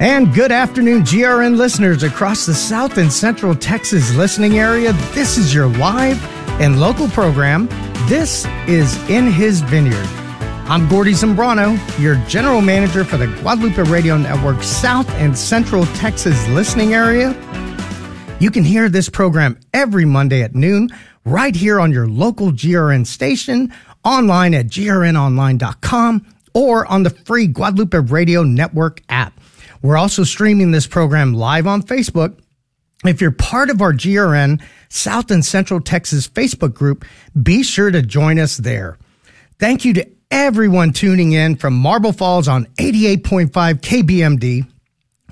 And good afternoon, GRN listeners across the South and Central Texas listening area. This is your live and local program. This is In His Vineyard. I'm Gordy Zambrano, your general manager for the Guadalupe Radio Network South and Central Texas listening area. You can hear this program every Monday at noon right here on your local GRN station, online at grnonline.com, or on the free Guadalupe Radio Network app. We're also streaming this program live on Facebook. If you're part of our GRN South and Central Texas Facebook group, be sure to join us there. Thank you to everyone tuning in from Marble Falls on 88.5 KBMD,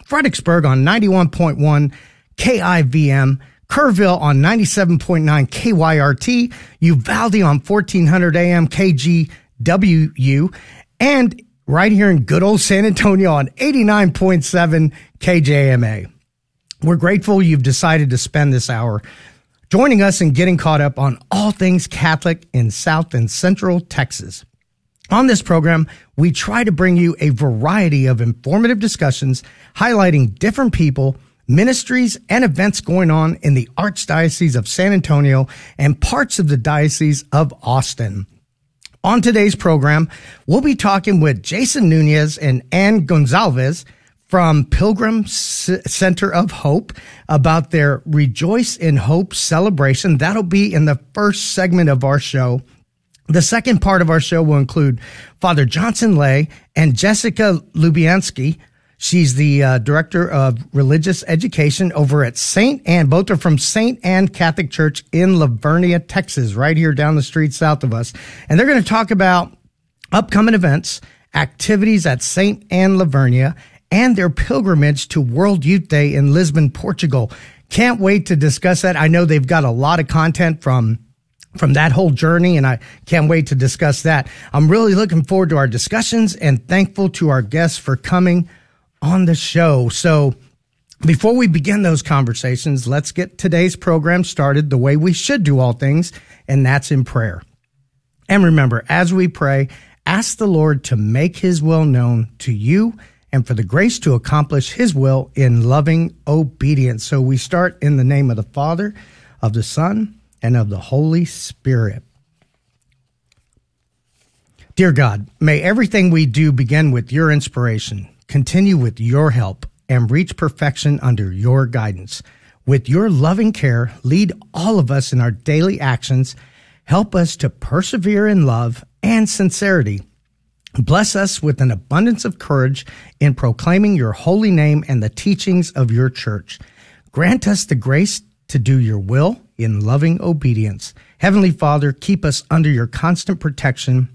Fredericksburg on 91.1 KIVM, Kerrville on 97.9 KYRT, Uvalde on 1400 AM KGWU, and right here in good old San Antonio on 89.7 KJMA. We're grateful you've decided to spend this hour joining us and getting caught up on all things Catholic in South and Central Texas. On this program, we try to bring you a variety of informative discussions highlighting different people, ministries, and events going on in the Archdiocese of San Antonio and parts of the Diocese of Austin. On today's program, we'll be talking with Jason Nunez and Ann Gonzalez from Pilgrim Center of Hope about their Rejoice in Hope celebration. That'll be in the first segment of our show. The second part of our show will include Father Johnson Lay and Jessica Lubianski She's the uh, director of religious education over at St. Anne. Both are from St. Anne Catholic Church in La Vernia, Texas, right here down the street south of us. And they're going to talk about upcoming events, activities at St. Anne La Vernia, and their pilgrimage to World Youth Day in Lisbon, Portugal. Can't wait to discuss that. I know they've got a lot of content from from that whole journey and I can't wait to discuss that. I'm really looking forward to our discussions and thankful to our guests for coming on the show. So before we begin those conversations, let's get today's program started the way we should do all things, and that's in prayer. And remember, as we pray, ask the Lord to make his will known to you and for the grace to accomplish his will in loving obedience. So we start in the name of the Father, of the Son, and of the Holy Spirit. Dear God, may everything we do begin with your inspiration continue with your help and reach perfection under your guidance. With your loving care, lead all of us in our daily actions. Help us to persevere in love and sincerity. Bless us with an abundance of courage in proclaiming your holy name and the teachings of your church. Grant us the grace to do your will in loving obedience. Heavenly Father, keep us under your constant protection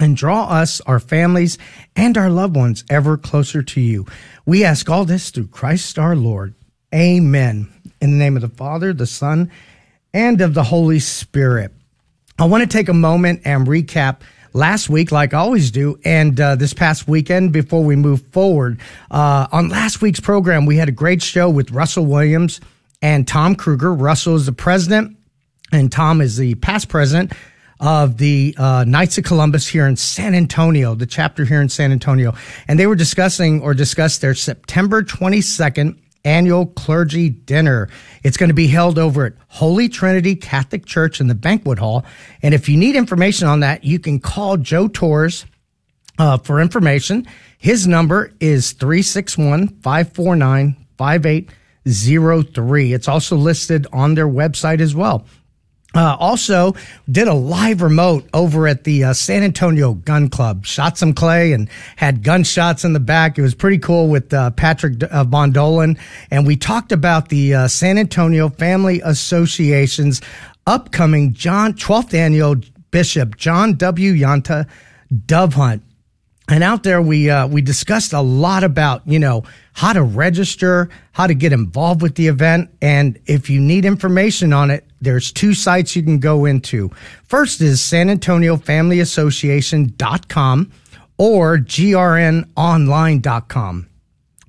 and draw us, our families, and our loved ones ever closer to you. We ask all this through Christ our Lord. Amen. In the name of the Father, the Son, and of the Holy Spirit. I want to take a moment and recap last week, like I always do, and uh, this past weekend before we move forward. Uh, on last week's program, we had a great show with Russell Williams and Tom Kruger. Russell is the president, and Tom is the past president of the uh, Knights of Columbus here in San Antonio, the chapter here in San Antonio. And they were discussing or discussed their September 22nd annual clergy dinner. It's going to be held over at Holy Trinity Catholic Church in the banquet hall. And if you need information on that, you can call Joe Torres uh, for information. His number is 361 549 5803. It's also listed on their website as well. Uh, also did a live remote over at the uh, San Antonio Gun Club. Shot some clay and had gunshots in the back. It was pretty cool with uh, Patrick uh, Bondolan, and we talked about the uh, San Antonio Family Association's upcoming John 12th annual Bishop John W. Yanta Dove Hunt. And out there, we uh, we discussed a lot about you know how to register, how to get involved with the event, and if you need information on it, there's two sites you can go into. First is San Antonio Family Association.com or grnonline.com.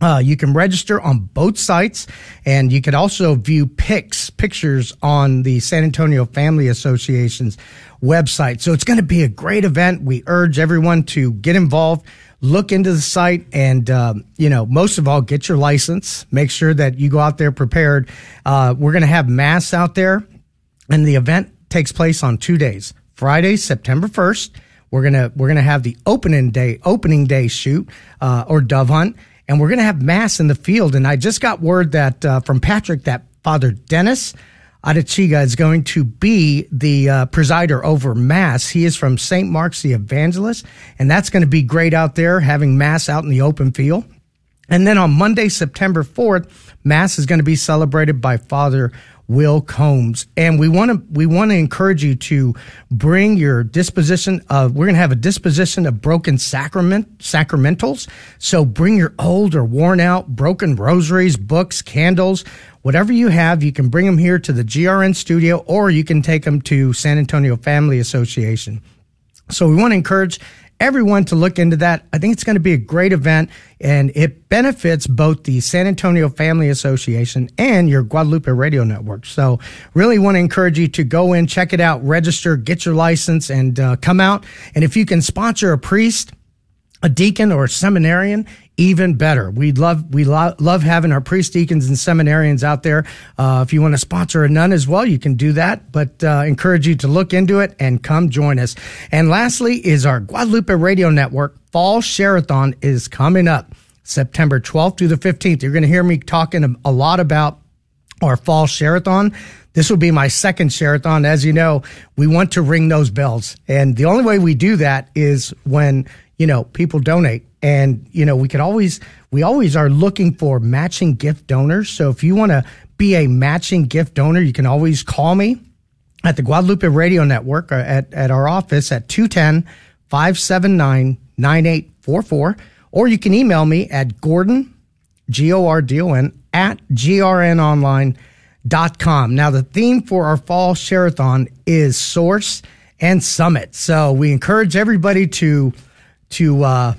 Uh, you can register on both sites and you can also view pics, pictures on the San Antonio Family Association's website. So it's going to be a great event. We urge everyone to get involved. look into the site and, um, you know, most of all, get your license. Make sure that you go out there prepared. Uh, we're going to have mass out there and the event takes place on two days. Friday, September 1st. We're going to, we're to have the opening day, opening day shoot, uh, or dove hunt. And we're going to have mass in the field. And I just got word that, uh, from Patrick that Father Dennis, Adechiga is going to be the uh, presider over Mass. He is from St. Mark's the Evangelist, and that's going to be great out there having Mass out in the open field. And then on Monday, September 4th, Mass is going to be celebrated by Father Will Combs. And we want to, we want to encourage you to bring your disposition of, we're going to have a disposition of broken sacrament, sacramentals. So bring your old or worn out broken rosaries, books, candles, whatever you have, you can bring them here to the GRN studio or you can take them to San Antonio Family Association. So we want to encourage everyone to look into that. I think it's going to be a great event and it benefits both the San Antonio Family Association and your Guadalupe Radio Network. So really want to encourage you to go in, check it out, register, get your license and uh, come out. And if you can sponsor a priest, a deacon or a seminarian, even better. We love we lo- love having our priest deacons and seminarians out there. Uh, if you want to sponsor a nun as well, you can do that. But uh, encourage you to look into it and come join us. And lastly, is our Guadalupe Radio Network Fall Share-a-thon is coming up September 12th through the 15th. You're going to hear me talking a lot about our Fall Share-a-thon. This will be my second Share-a-thon. As you know, we want to ring those bells. And the only way we do that is when, you know, people donate and, you know, we could always, we always are looking for matching gift donors. So if you want to be a matching gift donor, you can always call me at the Guadalupe Radio Network uh, at, at our office at 210 579 9844. Or you can email me at Gordon, G O R D O N, at grnonline.com. Now, the theme for our fall share-a-thon is source and summit. So we encourage everybody to, to, uh,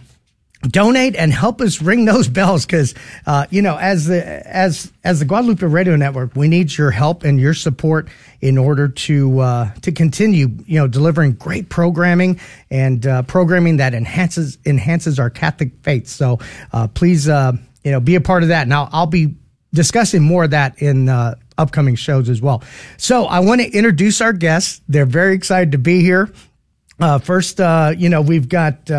donate and help us ring those bells because uh, you know as the as as the Guadalupe Radio Network we need your help and your support in order to uh, to continue you know delivering great programming and uh, programming that enhances enhances our Catholic faith. So uh, please uh, you know be a part of that. Now I'll be discussing more of that in uh, upcoming shows as well. So I want to introduce our guests. They're very excited to be here first you know we've got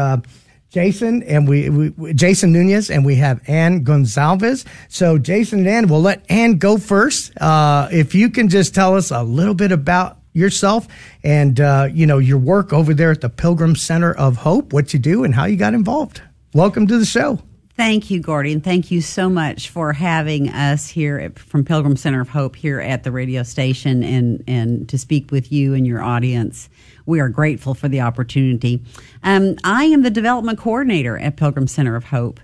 Jason and we, we, Jason Nunez and we have Ann Gonzalez. So Jason and Ann, we'll let Ann go first. Uh, if you can just tell us a little bit about yourself and uh, you know your work over there at the Pilgrim Center of Hope, what you do and how you got involved. Welcome to the show. Thank you, Gordy, and thank you so much for having us here at, from Pilgrim Center of Hope here at the radio station and and to speak with you and your audience. We are grateful for the opportunity. Um, I am the development coordinator at Pilgrim Center of Hope.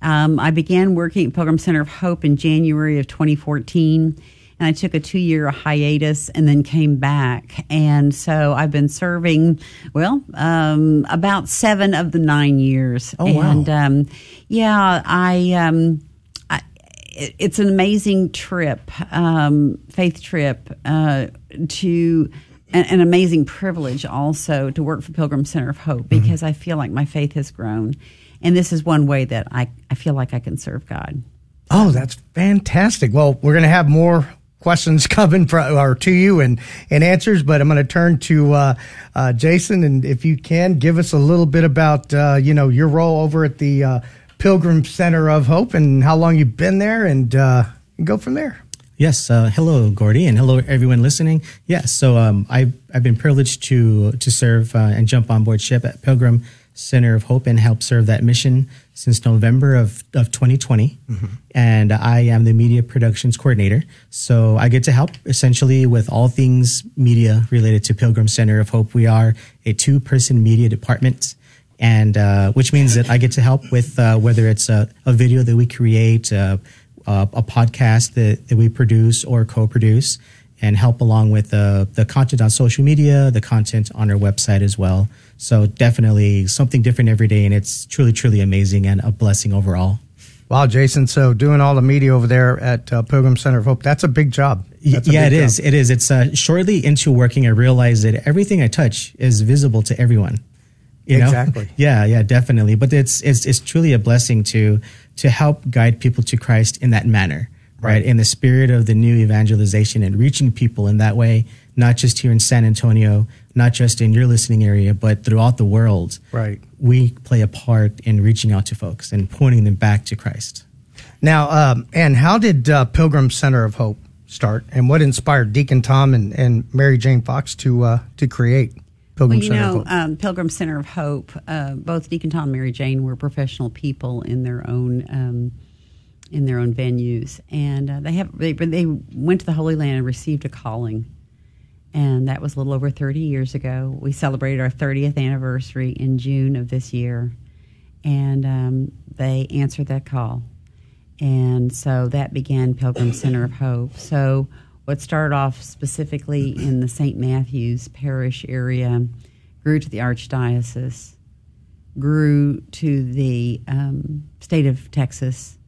Um, I began working at Pilgrim Center of Hope in January of 2014 and I took a two year hiatus and then came back. And so I've been serving, well, um, about seven of the nine years. Oh, wow. And um, yeah, I. Um, it's an amazing trip, um, faith trip, uh, to an, an, amazing privilege also to work for Pilgrim Center of Hope mm-hmm. because mm-hmm. I feel like my faith has grown. And this is one way that I, I feel like I can serve God. Oh, that's fantastic. Well, we're going to have more questions coming from or to you and and answers but i'm going to turn to uh, uh, jason and if you can give us a little bit about uh, you know your role over at the uh, pilgrim center of hope and how long you've been there and, uh, go from there Yes. Uh, hello, Gordy, and hello, everyone listening. Yes. So um, I've, I've been privileged to to serve uh, and jump on board ship at Pilgrim Center of Hope and help serve that mission since November of, of 2020. Mm-hmm. And I am the media productions coordinator. So I get to help essentially with all things media related to Pilgrim Center of Hope. We are a two person media department. And uh, which means that I get to help with uh, whether it's a, a, video that we create, uh, uh, a podcast that, that we produce or co-produce and help along with the, the content on social media, the content on our website as well. So definitely something different every day, and it's truly, truly amazing and a blessing overall. Wow, Jason. So doing all the media over there at uh, Pilgrim Center of Hope, that's a big job. That's yeah, big it job. is. It is. It's uh, shortly into working, I realized that everything I touch is visible to everyone You know? Exactly. Yeah, yeah, definitely. But it's it's it's truly a blessing to to help guide people to Christ in that manner, right? Right. In the spirit of the new evangelization and reaching people in that way, not just here in San Antonio, not just in your listening area, but throughout the world. Right. We play a part in reaching out to folks and pointing them back to Christ. Now, um, and how did uh, Pilgrim Center of Hope start, and what inspired Deacon Tom and, and Mary Jane Fox to uh, to create Pilgrim Well, you Center know, of Hope? um, Pilgrim Center of Hope. Uh, both Deacon Tom and Mary Jane were professional people in their own um, in their own venues, and uh, they have they, they went to the Holy Land and received a calling, and that was a little over thirty years ago. We celebrated our thirtieth anniversary in June of this year, and um, they answered that call, and so that began Pilgrim Center of Hope. So what started off specifically in the St. Matthews Parish area grew to the Archdiocese, grew to the um, state of Texas.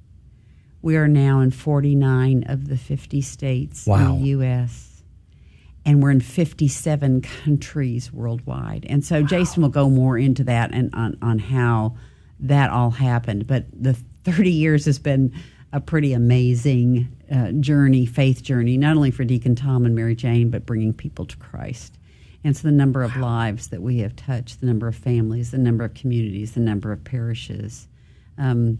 We are now in 49 of the 50 states Wow. in the U.S., and we're in 57 countries worldwide. And so Jason will go more into that and on, on how that all happened. But the 30 years has been a pretty amazing uh, journey, faith journey, not only for Deacon Tom and Mary Jane, but bringing people to Christ. And so the number of lives that we have touched, the number of families, the number of communities, the number of parishes, um,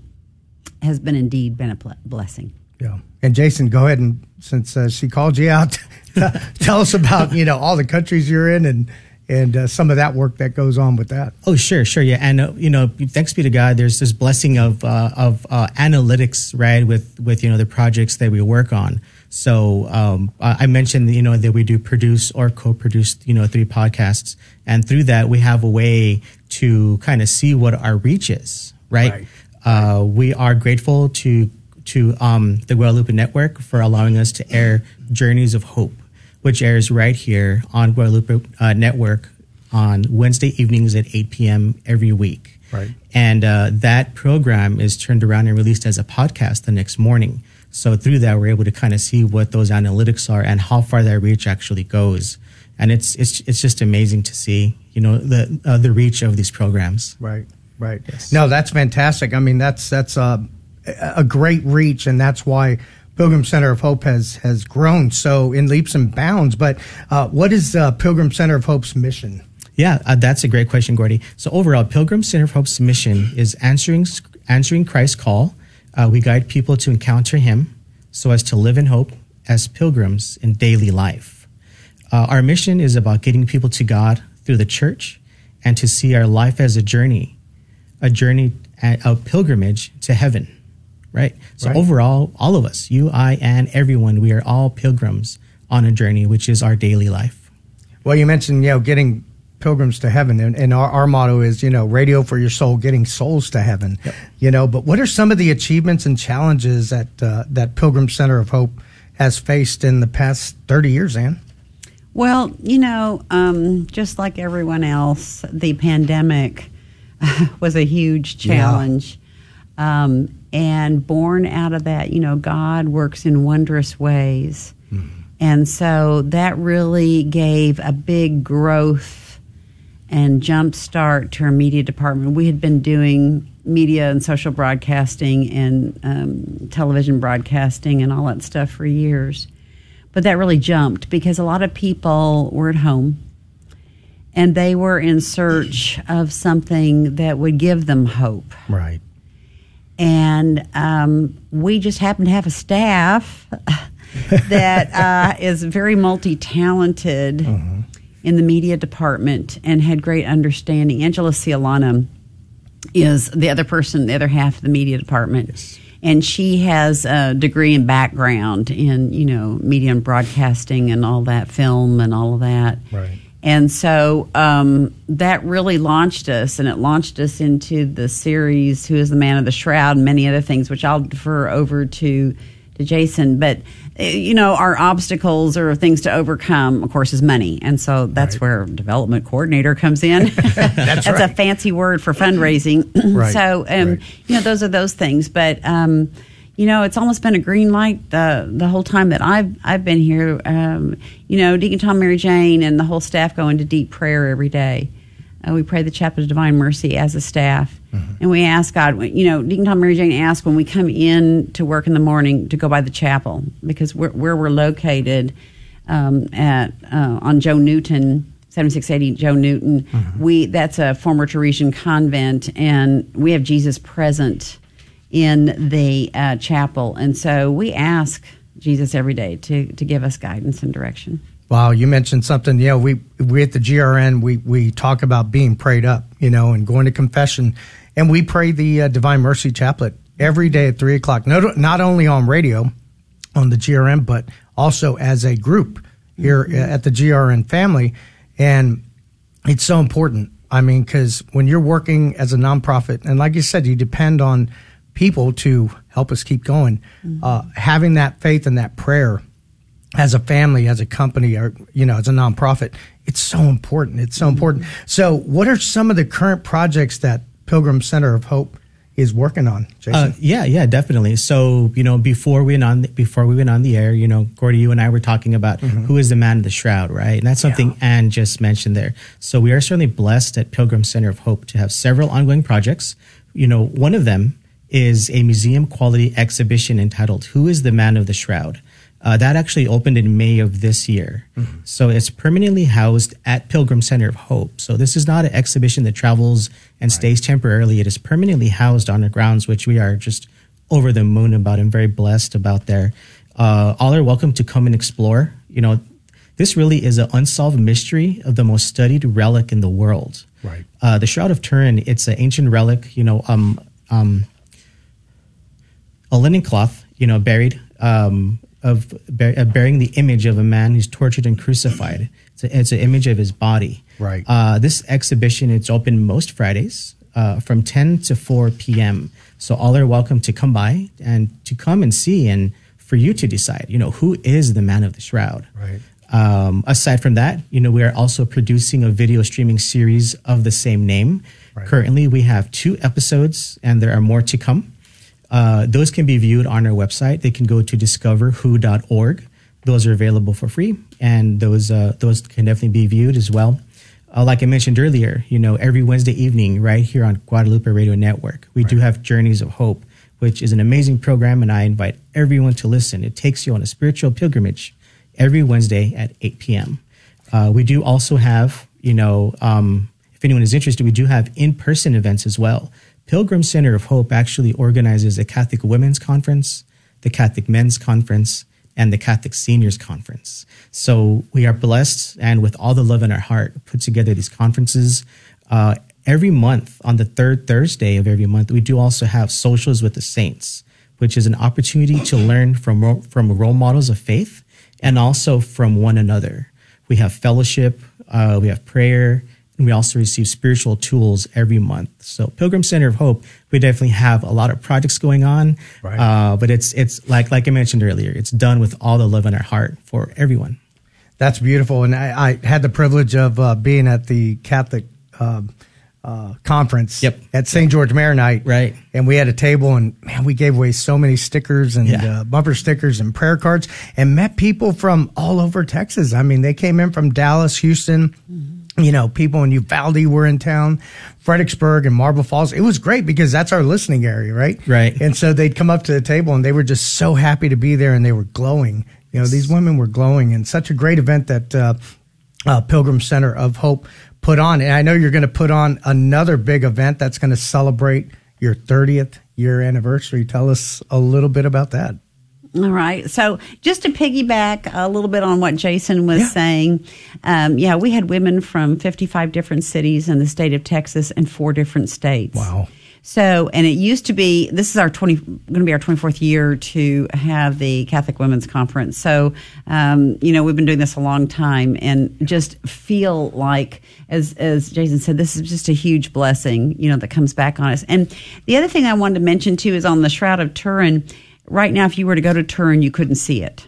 has been indeed been a ble- blessing. Yeah. And Jason, go ahead and since uh, she called you out, tell us about you know all the countries you're in and and uh, some of that work that goes on with that. Oh, sure, sure, yeah, and uh, you know, thanks be to God, there's this blessing of uh, of uh, analytics, right, with with you know the projects that we work on. So um, I mentioned, you know, that we do produce or co-produce, you know, three podcasts, and through that we have a way to kind of see what our reach is, right? Right. Uh, we are grateful to to um, the Guadalupe Network for allowing us to air Journeys of Hope, which airs right here on Guadalupe uh, Network on Wednesday evenings at 8 p.m. every week. Right. And uh, that program is turned around and released as a podcast the next morning. So through that, we're able to kind of see what those analytics are and how far that reach actually goes. And it's it's it's just amazing to see, you know, the uh, the reach of these programs. Right. Right. Yes. No, that's fantastic. I mean, that's that's uh, a great reach, and that's why Pilgrim Center of Hope has has grown so in leaps and bounds. But uh, what is uh, Pilgrim Center of Hope's mission? Yeah, uh, that's a great question, Gordy. So overall, Pilgrim Center of Hope's mission is answering answering Christ's call. Uh, we guide people to encounter Him, so as to live in hope as pilgrims in daily life. Uh, our mission is about getting people to God through the church, and to see our life as a journey, a journey, a a pilgrimage to heaven. Right. So Right. overall, all of us, you, I, and everyone, we are all pilgrims on a journey, which is our daily life. Well, you mentioned you know getting pilgrims to heaven, and, and our, our motto is you know radio for your soul, getting souls to heaven. You know, but what are some of the achievements and challenges that uh, that Pilgrim Center of Hope has faced in the past thirty years, Ann? Well, you know, um, just like everyone else, the pandemic was a huge Yeah. challenge. Um, and born out of that, you know, God works in wondrous ways. And so that really gave a big growth and jump start to our media department. We had been doing media and social broadcasting and um, television broadcasting and all that stuff for years. But that really jumped because a lot of people were at home and they were in search of something that would give them hope. Right. And um, we just happen to have a staff that uh, is very multi talented in the media department and had great understanding. Angela Cialana is the other person, the other half of the media department. And she has a degree and background in, you know, media and broadcasting and all that, film and all of that. Right. And so um, that really launched us, and it launched us into the series "Who Is the Man of the Shroud" and many other things, which I'll defer over to to Jason. But eh, you know, our obstacles or things to overcome, of course, is money, and so that's where development coordinator comes in. that's a right. fancy word for fundraising. Right, so um, right. you know, those are those things, but. Um, you know, it's almost been a green light the the whole time that I've I've been here. Um, you know, Deacon Tom, Mary Jane, and the whole staff go into deep prayer every day. Uh, we pray the Chaplet of Divine Mercy as a staff, and we ask God. You know, Deacon Tom Mary Jane asked when we come in to work in the morning to go by the chapel because we're, where we're located um, at uh, on Joe Newton. 7680 Joe Newton. We that's a former Teresian convent, and we have Jesus present in the uh, chapel, and so we ask Jesus every day to to give us guidance and direction. Wow, you mentioned something. You know, we we at the GRN we we talk about being prayed up, you know, and going to confession, and we pray the uh, Divine Mercy Chaplet every day at three o'clock. Not not only on radio, on the GRN, but also as a group here mm-hmm. at the GRN family, and it's so important. I mean, because when you're working as a nonprofit, and like you said, you depend on people to help us keep going. Mm-hmm. Uh, having that faith and that prayer as a family, as a company, or you know, as a nonprofit, it's so important. It's so important. So, what are some of the current projects that Pilgrim Center of Hope is working on? Jason? Uh, yeah, yeah, definitely. So, you know, before we went on, the, before we went on the air, you know, Gordy, you and I were talking about mm-hmm. who is the man of the shroud, right? And that's something yeah. Anne just mentioned there. So, we are certainly blessed at Pilgrim Center of Hope to have several ongoing projects. You know, one of them is a museum quality exhibition entitled "Who is the Man of the Shroud." Uh, that actually opened in May of this year. Mm-hmm. So it's permanently housed at Pilgrim Center of Hope. So this is not an exhibition that travels and right. stays temporarily. It is permanently housed on the grounds, which we are just over the moon about and very blessed about there. Uh, all are welcome to come and explore. You know, this really is an unsolved mystery of the most studied relic in the world. Right. Uh, the Shroud of Turin, it's an ancient relic, you know, um, um, a linen cloth, you know, buried um, of uh, bearing the image of a man who's tortured and crucified. It's, a, it's an image of his body. Right. Uh, this exhibition it's open most Fridays uh, from 10 to 4 p.m. So all are welcome to come by and to come and see and for you to decide. You know who is the man of the shroud. Right. Um, aside from that, you know we are also producing a video streaming series of the same name. Right. Currently, we have two episodes, and there are more to come. Uh, those can be viewed on our website. They can go to discoverwho.org. Those are available for free, and those uh, those can definitely be viewed as well. Uh, like I mentioned earlier, you know, every Wednesday evening, right here on Guadalupe Radio Network, we right. do have Journeys of Hope, which is an amazing program, and I invite everyone to listen. It takes you on a spiritual pilgrimage every Wednesday at 8 p.m. Uh, we do also have, you know, um, if anyone is interested, we do have in-person events as well. Pilgrim Center of Hope actually organizes the Catholic Women's Conference, the Catholic Men's Conference, and the Catholic Seniors Conference. So we are blessed and with all the love in our heart, put together these conferences. Uh, every month, on the third Thursday of every month, we do also have Socials with the Saints, which is an opportunity to learn from, from role models of faith and also from one another. We have fellowship, uh, we have prayer, and we also receive spiritual tools every month. So Pilgrim Center of Hope, we definitely have a lot of projects going on. Right. Uh, but it's it's like like I mentioned earlier, it's done with all the love in our heart for everyone. That's beautiful, and I, I had the privilege of uh, being at the Catholic. Uh, uh, conference yep. at St. George Maronite. Right. And we had a table and man, we gave away so many stickers and yeah. uh, bumper stickers and prayer cards and met people from all over Texas. I mean, they came in from Dallas, Houston, mm-hmm you know, people in Uvalde were in town, Fredericksburg and Marble Falls. It was great because that's our listening area, right? Right. And so they'd come up to the table and they were just so happy to be there and they were glowing. You know, these women were glowing and such a great event that uh, uh, Pilgrim Center of Hope put on. And I know you're going to put on another big event that's going to celebrate your 30th year anniversary. Tell us a little bit about that. All right. So, just to piggyback a little bit on what Jason was yeah. saying, um, yeah, we had women from 55 different cities in the state of Texas and four different states. Wow. So, and it used to be, this is our 20, going to be our 24th year to have the Catholic Women's Conference. So, um, you know, we've been doing this a long time and just feel like, as, as Jason said, this is just a huge blessing, you know, that comes back on us. And the other thing I wanted to mention too is on the Shroud of Turin, Right now, if you were to go to Turin, you couldn't see it.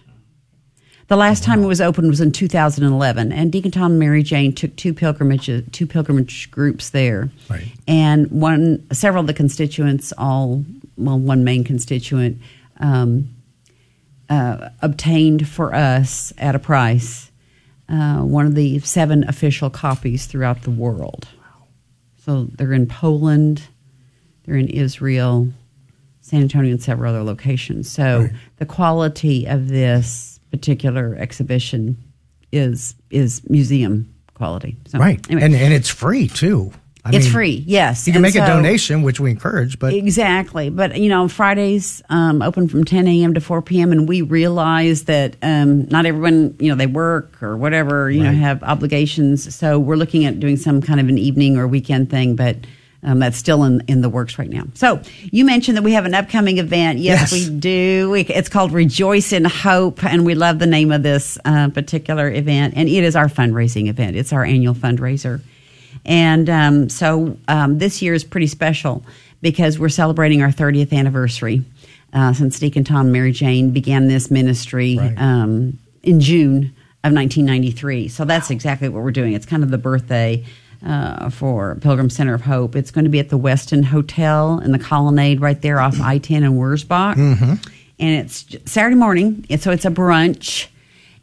The last time it was open was in 2011, and Deacon Tom and Mary Jane took two pilgrimages, two pilgrimage groups there, right. and one, several of the constituents, all well, one main constituent, um, uh, obtained for us at a price uh, one of the seven official copies throughout the world. So they're in Poland, they're in Israel, San Antonio, and several other locations. So Right. the quality of this particular exhibition is is museum quality. So, Right. anyway, And and it's free too. I it's mean, free. Yes, You can And make a donation, which we encourage, but Exactly. But, you know, Fridays um, open from 10 a.m. to 4 p.m. And we realize that um, not everyone, you know, they work or whatever, you know, have obligations. So we're looking at doing some kind of an evening or weekend thing, but um, that's still in, in the works right now. So you mentioned that we have an upcoming event. Yes, Yes. we do. We, it's called Rejoice in Hope. And we love the name of this uh, particular event. And it is our fundraising event, it's our annual fundraiser. And um, so um, this year is pretty special because we're celebrating our 30th anniversary uh, since Deacon Tom Mary Jane began this ministry Right. um, in June of 1993. So that's exactly what we're doing. It's kind of the birthday uh, for Pilgrim Center of Hope. It's going to be at the Westin Hotel in the Colonnade right there off I 10 and Wurzbach. And it's Saturday morning. So it's a brunch.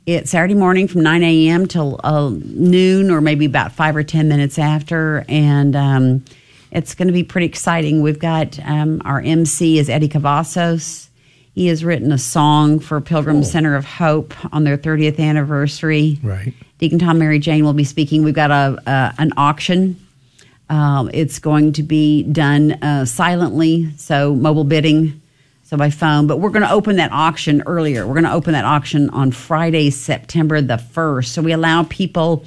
It's Saturday morning from 9 a.m. till uh, noon or maybe about five or 10 minutes after. And um, it's going to be pretty exciting. We've got um, our MC is Eddie Cavazos. He has written a song for Pilgrim Center of Hope on their 30th anniversary. Right. Deacon Tom Mary Jane will be speaking. We've got a, a an auction. Um, it's going to be done uh, silently, so mobile bidding, so by phone. But we're going to open that auction earlier. We're going to open that auction on Friday, September the first. So we allow people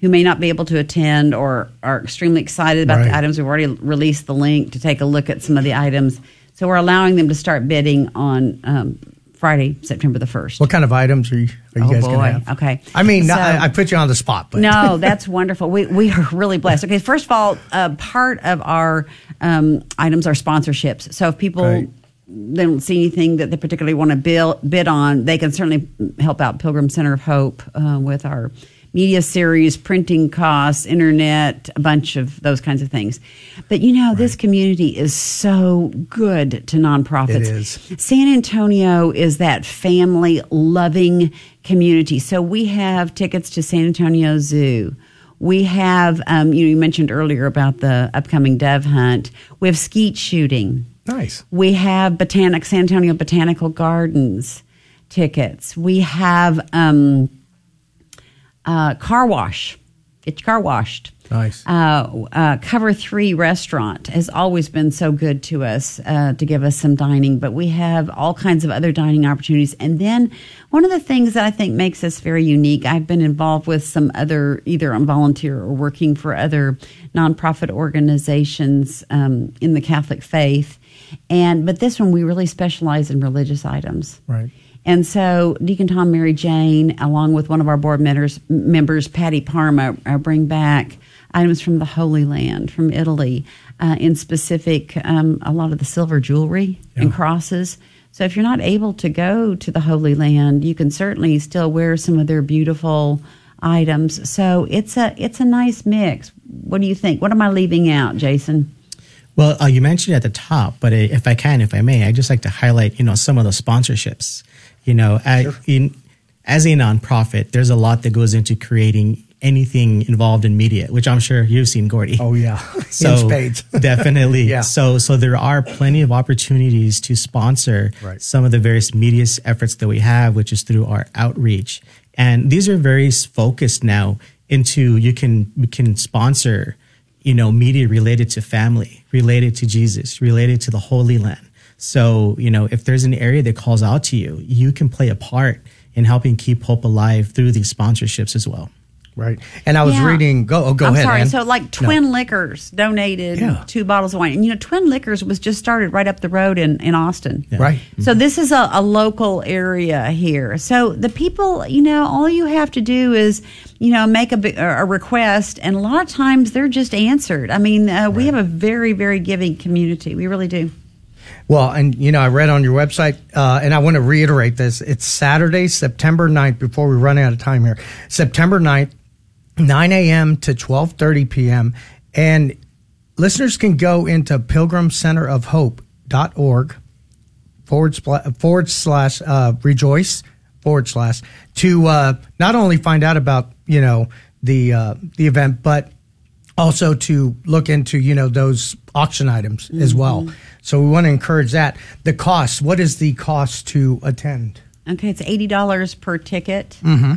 who may not be able to attend or are extremely excited about Right. the items. We've already released the link to take a look at some of the items. So we're allowing them to start bidding on um, Friday, September the first. what kind of items are you, are you Oh, guys boy. going to have? Okay. I mean, So- I, I put you on the spot, but no, that's wonderful. We we are really blessed. Okay, first of all, uh, part of our um, items are sponsorships. So if people Right. they don't see anything that they particularly want to bill, bid on, they can certainly help out Pilgrim Center of Hope uh, with our media series, printing costs, internet, a bunch of those kinds of things. But you know, this community is so good to nonprofits. It is. San Antonio is that family loving community. So we have tickets to San Antonio Zoo. We have, um, you, know, you mentioned earlier about the upcoming dove hunt. We have skeet shooting. nice. We have Botanic San Antonio Botanical Gardens tickets. We have um, uh, car wash. Get your car washed. Nice. Uh, uh, Cover Three Restaurant has always been so good to us uh, to give us some dining, but we have all kinds of other dining opportunities. And then one of the things that I think makes us very unique, I've been involved with some other, either on volunteer or working for other nonprofit organizations um, in the Catholic faith. And but this one we really specialize in religious items. Right. And so Deacon Tom, Mary Jane, along with one of our board members, members Patty Parma, uh, bring back items from the Holy Land, from Italy, uh, in specific, um, a lot of the silver jewelry and crosses. So if you're not able to go to the Holy Land, you can certainly still wear some of their beautiful items. So it's a it's a nice mix. What do you think? What am I leaving out, Jason? Well, uh, you mentioned it at the top, but uh, if I can, if I may, I'd just like to highlight, you know, some of the sponsorships. You know, at, in, as a nonprofit, there's a lot that goes into creating anything involved in media, which I'm sure you've seen, Gordy. Oh yeah, So definitely. Yeah. So so there are plenty of opportunities to sponsor Right. some of the various media efforts that we have, which is through our outreach. And these are very focused now into you can you can sponsor, you know, media related to family, related to Jesus, related to the Holy Land. So, you know, if there's an area that calls out to you, you can play a part in helping keep hope alive through these sponsorships as well. right. And I was Yeah. reading. Go. Oh, go I'm ahead. sorry. Ann. So, like Twin Liquors donated Yeah. two bottles of wine, and you know, Twin Liquors was just started right up the road in in Austin. Right. So this is a, a local area here. So the people, you know, all you have to do is, you know, make a, a request, and a lot of times they're just answered. I mean, uh, we have a very, very giving community. We really do. Well, and you know, I read on your website, uh, and I want to reiterate this. It's Saturday, September 9th, before we run out of time here. September 9th, 9 a.m. to 12.30 p.m. And listeners can go into pilgrimcenterofhope.org forward, spla- forward slash uh, rejoice forward slash to uh, not only find out about, you know, the, uh, the event, but also to look into you know those auction items mm-hmm. as well. So we want to encourage that. The cost. What is the cost to attend? Okay, it's eighty dollars per ticket. Mm-hmm.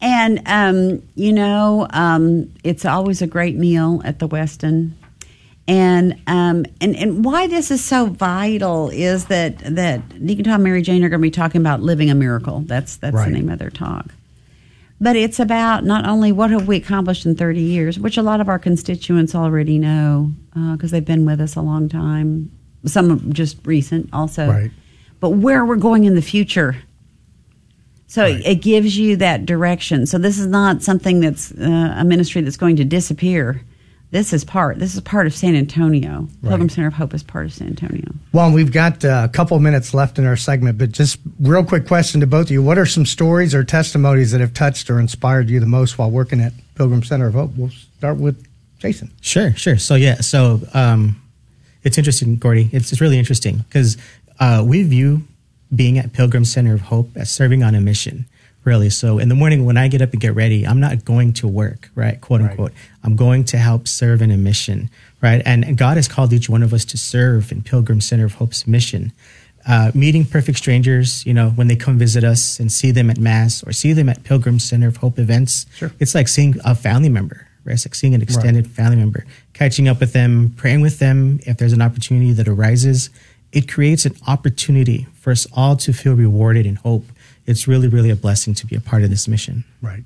And um, you know, um, it's always a great meal at the Westin. And um, and and why this is so vital is that that Deacon Tom and Mary Jane are going to be talking about living a miracle. That's that's right. the name of their talk. But it's about not only what have we accomplished in 30 years, which a lot of our constituents already know because uh, they've been with us a long time. Some just recent also. Right. But where we're going in the future. So right. it gives you that direction. So this is not something that's uh, a ministry that's going to disappear this is part this is part of San Antonio. Pilgrim Center of Hope is part of San Antonio. Well, we've got uh, a couple minutes left in our segment, but just real quick question to both of you: What are some stories or testimonies that have touched or inspired you the most while working at Pilgrim Center of Hope? We'll start with Jason. Sure, sure. So yeah, so um, it's interesting, Gordy. It's, it's really interesting because uh, we view being at Pilgrim Center of Hope as serving on a mission really. So in the morning when I get up and get ready, I'm not going to work, right? Quote unquote. Right. I'm going to help serve in a mission, right? And God has called each one of us to serve in Pilgrim Center of Hope's mission. Uh, meeting perfect strangers, you know, when they come visit us and see them at Mass or see them at Pilgrim Center of Hope events, sure. it's like seeing a family member, right? It's like seeing an extended right. family member, catching up with them, praying with them if there's an opportunity that arises. It creates an opportunity for us all to feel rewarded in hope it's really, really a blessing to be a part of this mission. Right.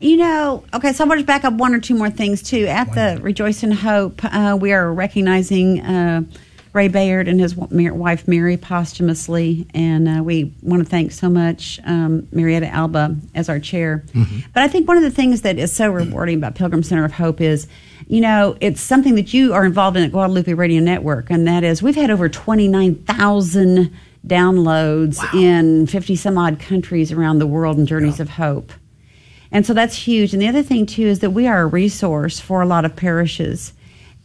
You know, okay, so I want to back up one or two more things too. At the Rejoice in Hope, uh, we are recognizing uh, Ray Bayard and his wife Mary posthumously, and uh, we want to thank so much um, Marietta Alba as our chair. Mm-hmm. But I think one of the things that is so rewarding about Pilgrim Center of Hope is, you know, it's something that you are involved in at Guadalupe Radio Network, and that is we've had over twenty nine thousand downloads wow. in 50 some odd countries around the world in Journeys yeah. of Hope. And so that's huge. And the other thing, too, is that we are a resource for a lot of parishes.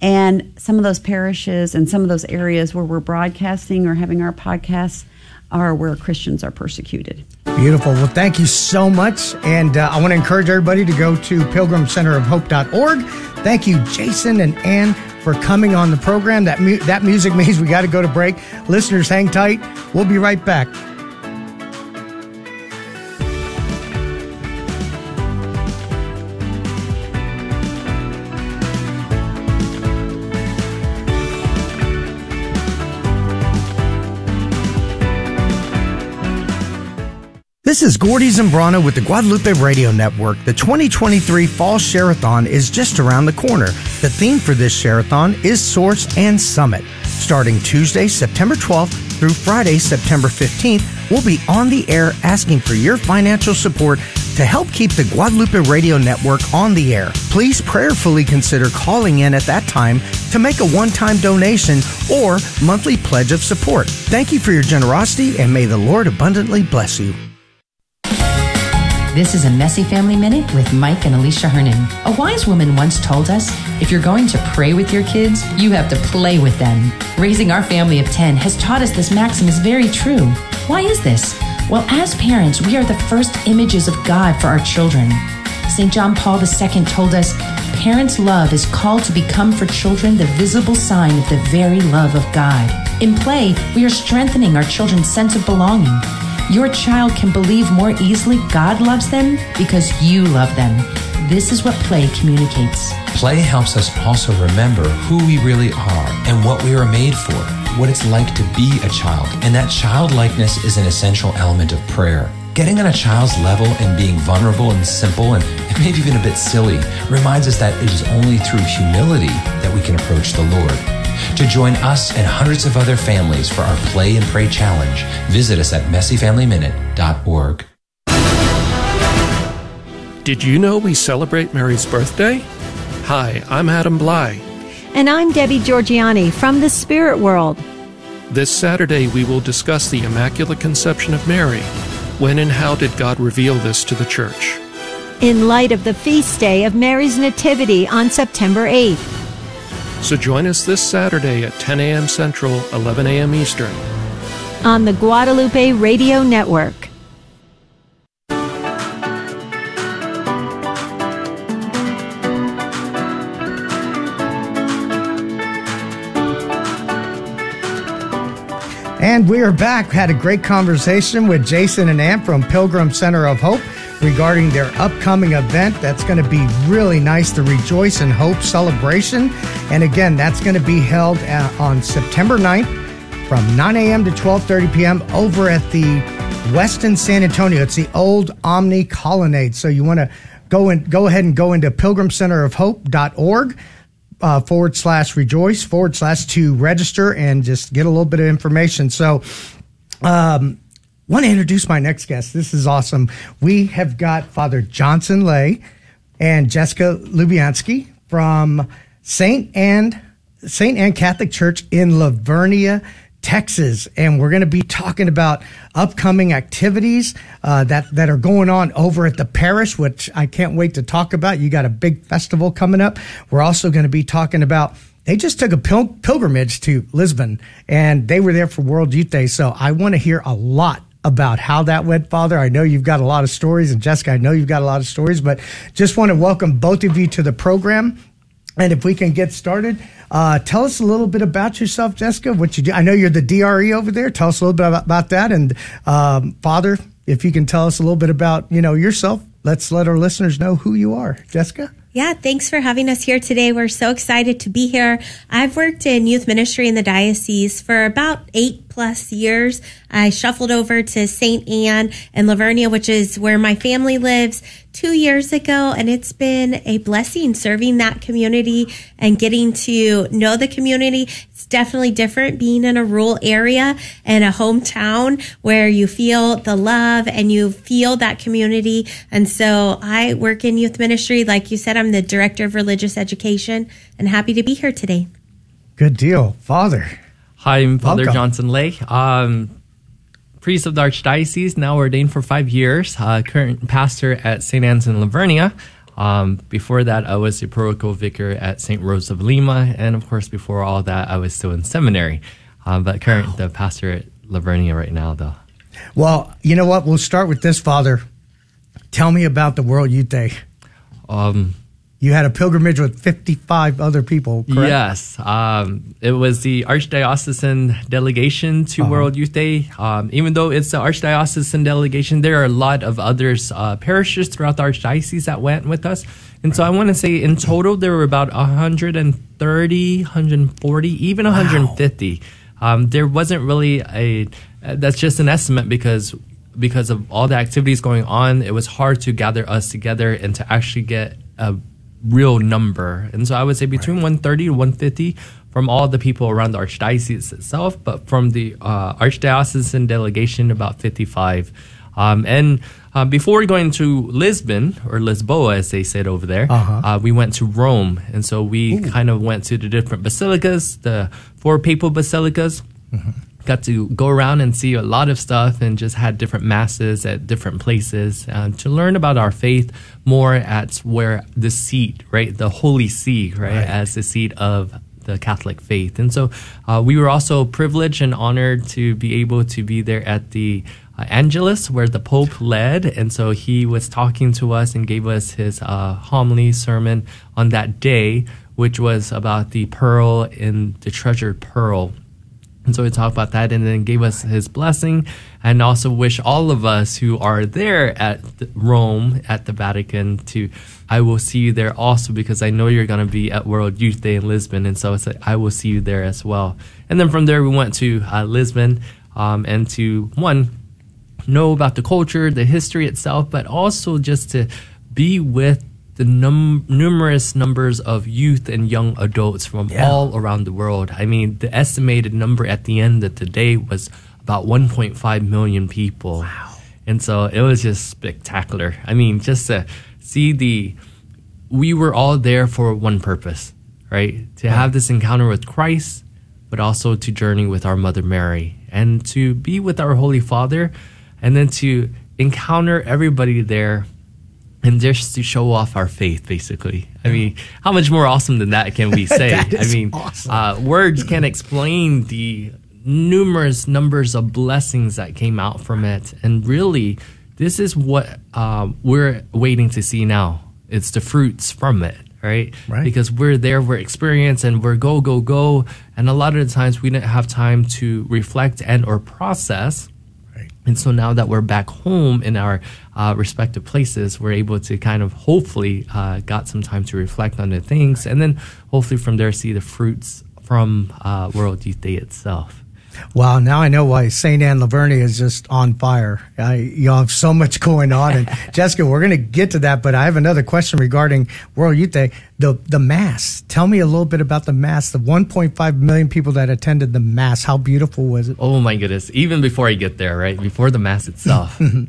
And some of those parishes and some of those areas where we're broadcasting or having our podcasts are where Christians are persecuted. Beautiful. Well, thank you so much. And uh, I want to encourage everybody to go to pilgrimcenterofhope.org. Thank you, Jason and Ann for coming on the program. That, mu- that music means we got to go to break. Listeners, hang tight. We'll be right back. This is Gordy Zambrano with the Guadalupe Radio Network. The 2023 Fall Share-a-thon is just around the corner. The theme for this Share-a-thon is Source and Summit. Starting Tuesday, September 12th through Friday, September 15th, we'll be on the air asking for your financial support to help keep the Guadalupe Radio Network on the air. Please prayerfully consider calling in at that time to make a one-time donation or monthly pledge of support. Thank you for your generosity and may the Lord abundantly bless you. This is a Messy Family Minute with Mike and Alicia Hernon. A wise woman once told us if you're going to pray with your kids, you have to play with them. Raising our family of 10 has taught us this maxim is very true. Why is this? Well, as parents, we are the first images of God for our children. St. John Paul II told us parents' love is called to become for children the visible sign of the very love of God. In play, we are strengthening our children's sense of belonging. Your child can believe more easily God loves them because you love them. This is what play communicates. Play helps us also remember who we really are and what we are made for, what it's like to be a child. And that childlikeness is an essential element of prayer. Getting on a child's level and being vulnerable and simple and maybe even a bit silly reminds us that it is only through humility that we can approach the Lord. To join us and hundreds of other families for our Play and Pray Challenge, visit us at messyfamilyminute.org. Did you know we celebrate Mary's birthday? Hi, I'm Adam Blai. And I'm Debbie Georgianni from the Spirit World. This Saturday, we will discuss the Immaculate Conception of Mary. When and how did God reveal this to the Church? In light of the feast day of Mary's Nativity on September 8th. So join us this Saturday at 10 a.m. Central, 11 a.m. Eastern. On the Guadalupe Radio Network. And we are back. Had a great conversation with Jason and Ann from Pilgrim Center of Hope regarding their upcoming event. That's going to be really nice, the Rejoice in Hope celebration. And again, that's going to be held uh, on September 9th from 9 a.m. to 12:30 p.m. over at the Westin San Antonio. It's the old Omni Colonnade. So you want to go and go ahead and go into pilgrimcenterofhope.org uh, forward slash rejoice forward slash to register and just get a little bit of information. So, um, want to introduce my next guest. This is awesome. We have got Father Johnson Lay and Jessica Lubianski from Saint Anne Saint Anne Catholic Church in La Vernia, Texas, and we're going to be talking about upcoming activities uh, that that are going on over at the parish, which I can't wait to talk about. You got a big festival coming up. We're also going to be talking about. They just took a pil- pilgrimage to Lisbon, and they were there for World Youth Day. So I want to hear a lot about how that went, Father. I know you've got a lot of stories, and Jessica, I know you've got a lot of stories, but just want to welcome both of you to the program. And if we can get started, uh, tell us a little bit about yourself, Jessica. What you do? I know you're the DRE over there. Tell us a little bit about, about that. And um, Father, if you can tell us a little bit about you know yourself, let's let our listeners know who you are, Jessica. Yeah, thanks for having us here today. We're so excited to be here. I've worked in youth ministry in the diocese for about eight plus years. I shuffled over to St. Anne and La Vernia, which is where my family lives, two years ago. And it's been a blessing serving that community and getting to know the community. It's definitely different being in a rural area and a hometown where you feel the love and you feel that community. And so I work in youth ministry. Like you said, I'm the director of religious education and happy to be here today. Good deal. Father. Hi, I'm Father Welcome. Johnson Lay. Um, priest of the Archdiocese, now ordained for five years, uh, current pastor at St. Anne's in La Vernia. Um, before that, I was the parochial vicar at St. Rose of Lima. And of course, before all that, I was still in seminary. Um, but current the pastor at La Vernia right now, though. Well, you know what? We'll start with this, Father. Tell me about the World Youth Day. Um, You had a pilgrimage with 55 other people, correct? Yes. Um, it was the Archdiocesan delegation to Uh-huh. World Youth Day. Um, even though it's the Archdiocesan delegation, there are a lot of others, uh, parishes throughout the Archdiocese that went with us. And so I want to say in total, there were about 130, 140, even 150. Um, there wasn't really a, uh, that's just an estimate because because of all the activities going on, it was hard to gather us together and to actually get a real number. And so I would say between 130 to 150 from all the people around the archdiocese itself, but from the uh, archdiocesan delegation, about 55. Um, and uh, before going to Lisbon or Lisboa, as they said over there, Uh-huh. uh, we went to Rome, and so we kind of went to the different basilicas, the four papal basilicas got to go around and see a lot of stuff and just had different masses at different places uh, to learn about our faith more at where the seat, right, the Holy See, right, as the seat of the Catholic faith. And so uh, we were also privileged and honored to be able to be there at the uh, Angelus where the Pope led. And so he was talking to us and gave us his uh, homily sermon on that day, which was about the pearl in the treasured pearl. And so we talked about that and then gave us his blessing and also wish all of us who are there at Rome, at the Vatican, to, I will see you there also because I know you're going to be at World Youth Day in Lisbon. And so it's like, I will see you there as well. And then from there, we went to uh, Lisbon um, and to, one, know about the culture, the history itself, but also just to be with the num- numerous numbers of youth and young adults from Yeah. all around the world. I mean, the estimated number at the end of the day was about 1.5 million people. Wow. And so it was just spectacular. I mean, just to see the, we were all there for one purpose, right? To have this encounter with Christ, but also to journey with our Mother Mary and to be with our Holy Father and then to encounter everybody there and just to show off our faith, basically. I mean, how much more awesome than that can we say? I mean, awesome. uh, words can't explain the numerous numbers of blessings that came out from it. And really, this is what uh, we're waiting to see now. It's the fruits from it, right? right? Right. Because we're there, we're experienced, and we're go, go, go. And a lot of the times we didn't have time to reflect and or process. And so now that we're back home in our uh, respective places, we're able to kind of hopefully uh, got some time to reflect on the things, and then hopefully from there see the fruits from uh, World Youth Day itself. Wow, now I know why St. Anne La Vernia is just on fire. I, you have so much going on. And Jessica, we're going to get to that, but I have another question regarding World Youth Day. The, the Mass. Tell me a little bit about the Mass. The 1.5 million people that attended the Mass. How beautiful was it? Oh my goodness! Even before I get there, right before the mass itself, mm-hmm.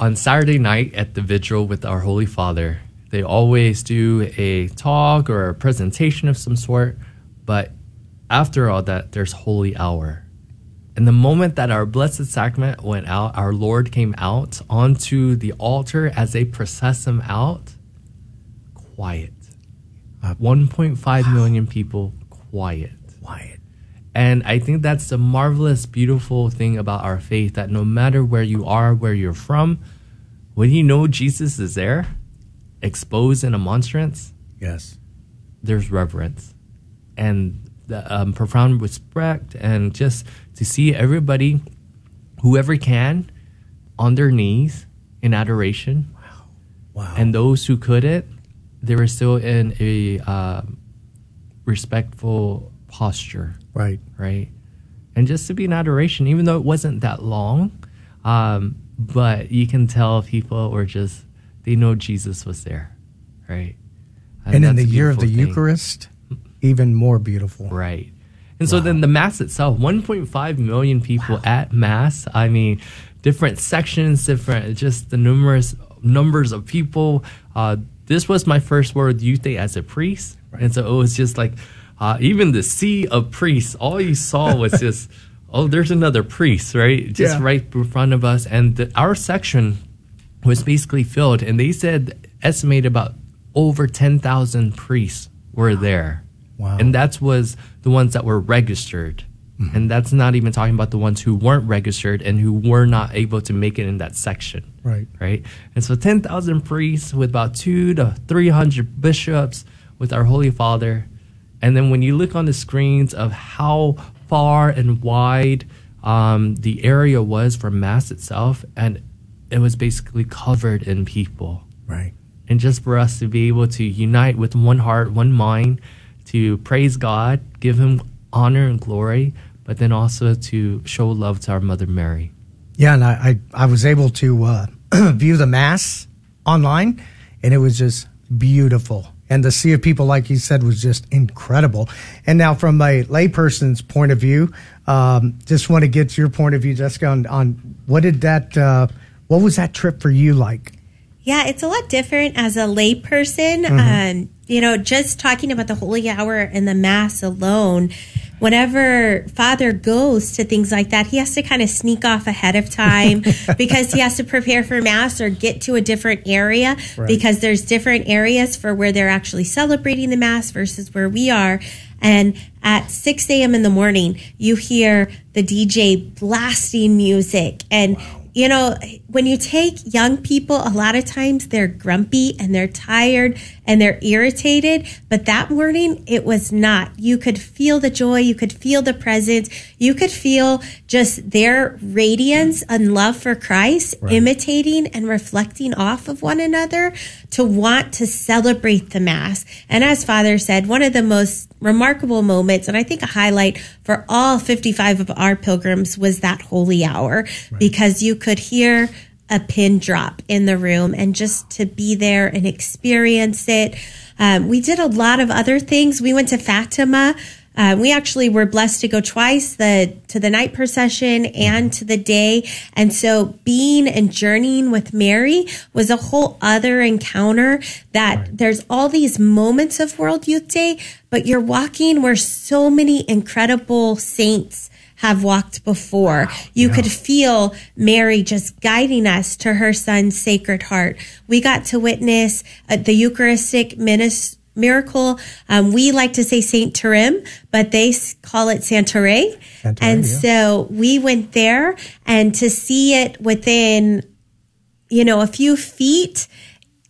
on Saturday night at the vigil with our Holy Father, they always do a talk or a presentation of some sort. But after all that, there's Holy Hour. And the moment that our Blessed Sacrament went out, our Lord came out onto the altar as they process him out. Quiet. 1.5 million people, quiet. Quiet. And I think that's the marvelous, beautiful thing about our faith that no matter where you are, where you're from, when you know Jesus is there, exposed in a monstrance, Yes. there's reverence and the um, profound respect, and just to see everybody, whoever can, on their knees in adoration. Wow. Wow. And those who couldn't, they were still in a uh, respectful posture right. right? And just to be in adoration, even though it wasn't that long, um, but you can tell people were just they know Jesus was there, right? And, in the year of the thing. Eucharist, even more beautiful. right? And so then the mass itself, 1.5 million people at mass. I mean, different sections, different just the numerous numbers of people. Uh, this was my first World Youth Day as a priest, and so it was just like uh, even the sea of priests. All you saw was just oh, there's another priest, right? Just Yeah. right in front of us, and the, our section was basically filled, and they said estimated about over 10,000 priests were there. Wow. And that was the ones that were registered. And that's not even talking about the ones who weren't registered and who were not able to make it in that section. Right. Right. And so 10,000 priests with about two to 300 bishops with our Holy Father. And then when you look on the screens of how far and wide um, the area was for Mass itself, and it was basically covered in people Right. and just for us to be able to unite with one heart, one mind, to praise God, give Him honor and glory, but then also to show love to our Mother Mary. Yeah, and I, I, I was able to uh, view the mass online, and it was just beautiful. And the sea of people, like you said, was just incredible. And now, from a layperson's point of view, um, just want to get your point of view, Jessica, on, on what did that, uh, what was that trip for you like? Yeah, it's a lot different as a layperson. Um, you know, just talking about the holy hour and the mass alone. Whenever Father goes to things like that, he has to kind of sneak off ahead of time because he has to prepare for mass or get to a different area because there's different areas for where they're actually celebrating the mass versus where we are. And at 6 a.m. in the morning, you hear the DJ blasting music and you know, when you take young people, a lot of times they're grumpy and they're tired and they're irritated. But that morning, it was not. You could feel the joy. You could feel the presence. You could feel just their radiance and love for Christ, imitating and reflecting off of one another to want to celebrate the Mass. And as Father said, one of the most remarkable moments, and I think a highlight for all 55 of our pilgrims was that holy hour because you could hear a pin drop in the room and just to be there and experience it. Um, we did a lot of other things. We went to Fatima. Uh, we actually were blessed to go twice the to the night procession and to the day, and so being and journeying with Mary was a whole other encounter. That there's all these moments of World Youth Day, but you're walking where so many incredible saints have walked before. You could feel Mary just guiding us to her son's sacred heart. We got to witness uh, the Eucharistic minis- miracle. Um, we like to say Saint Turim, but they call it. Santarém, and yeah. so we went there and to see it within, you know, a few feet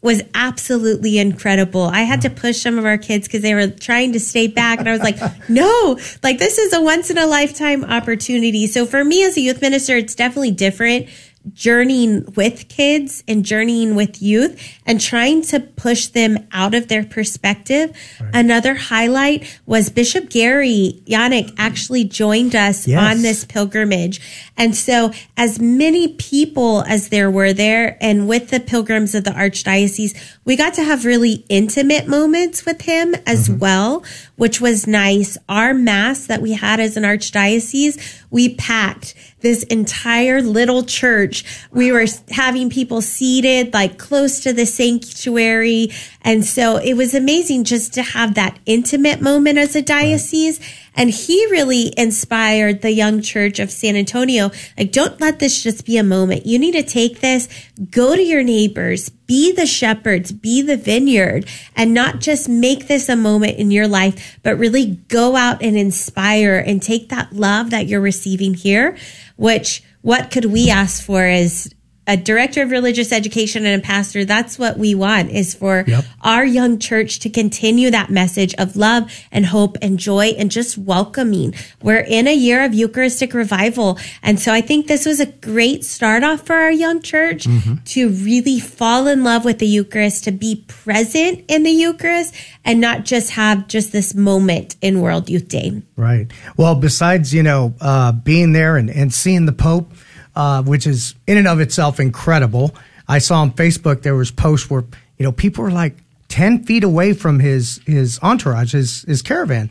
was absolutely incredible. I had to push some of our kids because they were trying to stay back. And I was like, no, like this is a once in a lifetime opportunity. So for me as a youth minister, it's definitely different journeying with kids and journeying with youth and trying to push them out of their perspective. Right. Another highlight was Bishop Gary Janak actually joined us yes. on this pilgrimage. And so as many people as there were there and with the pilgrims of the Archdiocese, we got to have really intimate moments with him as mm-hmm. well, which was nice. Our mass that we had as an Archdiocese, we packed this entire little church. We were having people seated like close to the sanctuary. And so it was amazing just to have that intimate moment as a diocese. Right. And he really inspired the young church of San Antonio. Like, don't let this just be a moment. You need to take this, go to your neighbors, be the shepherds, be the vineyard, and not just make this a moment in your life, but really go out and inspire and take that love that you're receiving here, which what could we ask for is a director of religious education and a pastor that's what we want is for yep. our young church to continue that message of love and hope and joy and just welcoming we're in a year of eucharistic revival and so i think this was a great start off for our young church mm-hmm. to really fall in love with the eucharist to be present in the eucharist and not just have just this moment in world youth day right well besides you know uh, being there and, and seeing the pope uh, which is in and of itself incredible. I saw on Facebook there was posts where you know people were like ten feet away from his his entourage, his his caravan,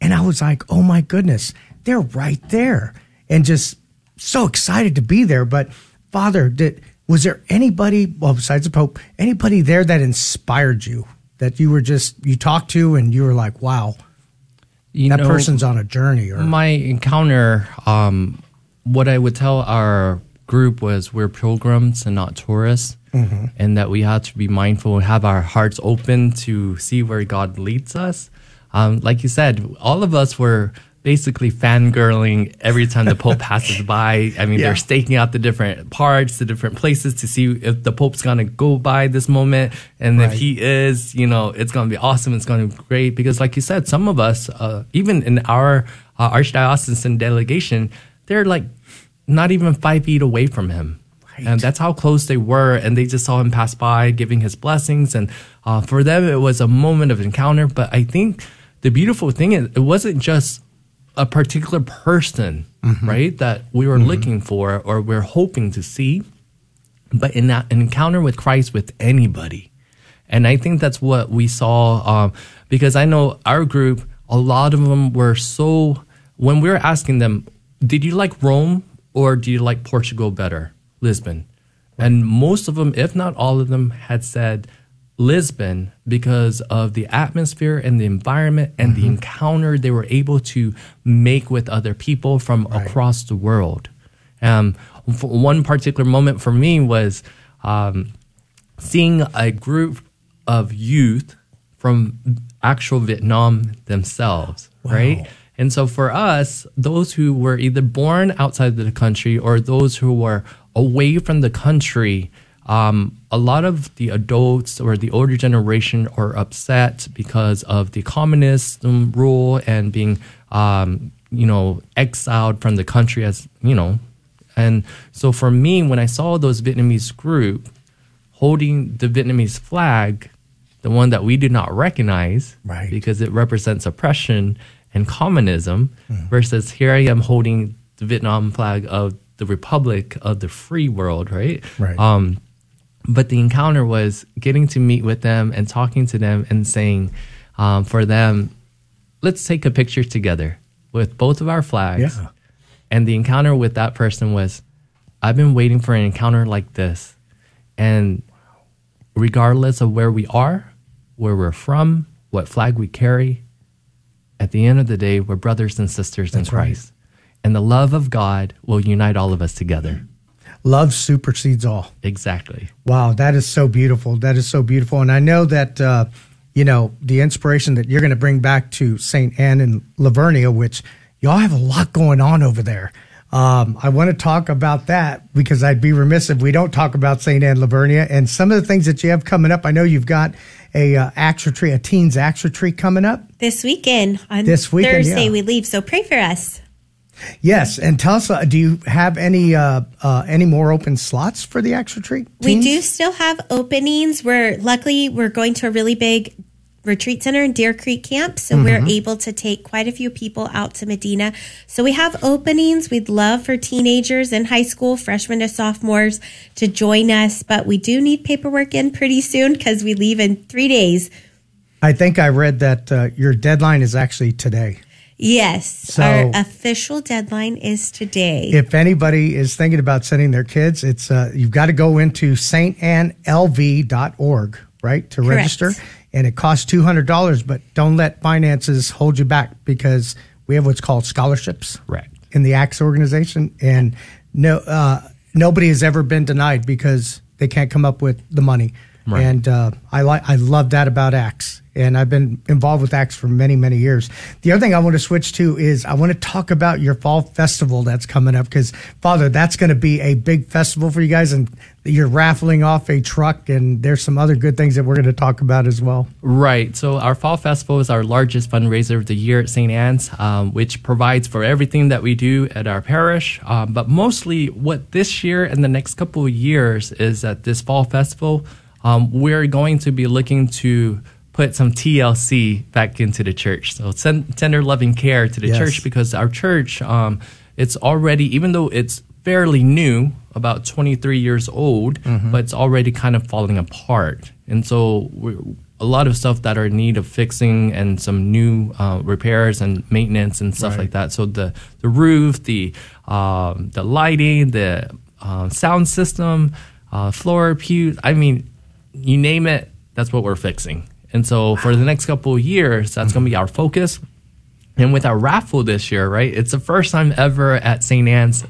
and I was like, oh my goodness, they're right there, and just so excited to be there. But Father, did was there anybody, well, besides the Pope, anybody there that inspired you that you were just you talked to and you were like, wow. You that know, person's on a journey. Or my encounter um, what I would tell our group was we're pilgrims and not tourists, mm-hmm. and that we had to be mindful and have our hearts open to see where God leads us. Um, like you said, all of us were basically fangirling every time the Pope passes by. I mean, yeah. they're staking out the different parts, the different places to see if the Pope's going to go by this moment. And right. if he is, you know, it's going to be awesome. It's going to be great. Because, like you said, some of us, uh, even in our uh, Archdiocesan delegation, they're like not even five feet away from him. Right. And that's how close they were. And they just saw him pass by, giving his blessings. And uh, for them, it was a moment of encounter. But I think the beautiful thing is, it wasn't just a particular person, mm-hmm. right, that we were mm-hmm. looking for or we're hoping to see, but in that encounter with Christ with anybody. And I think that's what we saw um, because I know our group, a lot of them were so, when we were asking them, did you like Rome or do you like Portugal better, Lisbon? And most of them, if not all of them, had said Lisbon because of the atmosphere and the environment and mm-hmm. the encounter they were able to make with other people from right. across the world. Um, one particular moment for me was um, seeing a group of youth from actual Vietnam themselves, wow. right? And so for us, those who were either born outside of the country or those who were away from the country, um, a lot of the adults or the older generation are upset because of the communist rule and being, um, you know, exiled from the country as, you know. And so for me, when I saw those Vietnamese group holding the Vietnamese flag, the one that we did not recognize right. because it represents oppression and communism mm. versus here I am holding the Vietnam flag of the Republic of the free world, right? Right. Um, but the encounter was getting to meet with them and talking to them and saying, um, for them, let's take a picture together with both of our flags. Yeah. And the encounter with that person was, I've been waiting for an encounter like this. And regardless of where we are, where we're from, what flag we carry, at the end of the day, we're brothers and sisters That's in Christ. Right. And the love of God will unite all of us together. Love supersedes all. Exactly. Wow, that is so beautiful. That is so beautiful. And I know that, uh, you know, the inspiration that you're going to bring back to St. Anne and La Vernia, which y'all have a lot going on over there. Um, I want to talk about that because I'd be remiss if we don't talk about St. Anne La Vernia and some of the things that you have coming up. I know you've got a uh, ACTS retreat, a teens ACTS retreat coming up. This weekend on This weekend, Thursday yeah. we leave, so pray for us. Yes, and tell us, uh, do you have any uh, uh, any more open slots for the ACTS retreat? We do still have openings. We're luckily we're going to a really big retreat center in Deer Creek Camp, so we're Mm-hmm. able to take quite a few people out to Medina. So we have openings. We'd love for teenagers in high school, freshmen to sophomores, to join us, but we do need paperwork in pretty soon because we leave in three days. I think I read that uh, your deadline is actually today. Yes, So- our official deadline is today. If anybody is thinking about sending their kids, it's uh, you've got to go into stannlv.org, right, to Correct. register, and it costs two hundred dollars. But don't let finances hold you back because we have what's called scholarships, Right. in the ACTS organization, and no uh, nobody has ever been denied because they can't come up with the money. Right. And uh, I like I love that about ACTS, and I've been involved with ACTS for many many years. The other thing I want to switch to is I want to talk about your fall festival that's coming up because Father, that's going to be a big festival for you guys, and you're raffling off a truck, and there's some other good things that we're going to talk about as well. Right. So our fall festival is our largest fundraiser of the year at St. Anne's, um, which provides for everything that we do at our parish. Um, but mostly, what this year and the next couple of years is that this fall festival, um, we're going to be looking to put some TLC back into the church. So send tender loving care to the Yes. church because our church, um, it's already even though it's fairly new, about 23 years old, but it's already kind of falling apart. And so a lot of stuff that are in need of fixing and some new uh, repairs and maintenance and stuff like that. So the the roof, the um, the lighting, the uh, sound system, uh, floor, pews. I mean, you name it. That's what we're fixing. And so for the next couple of years, that's going to be our focus. And with our raffle this year, right? It's the first time ever at St. Anne's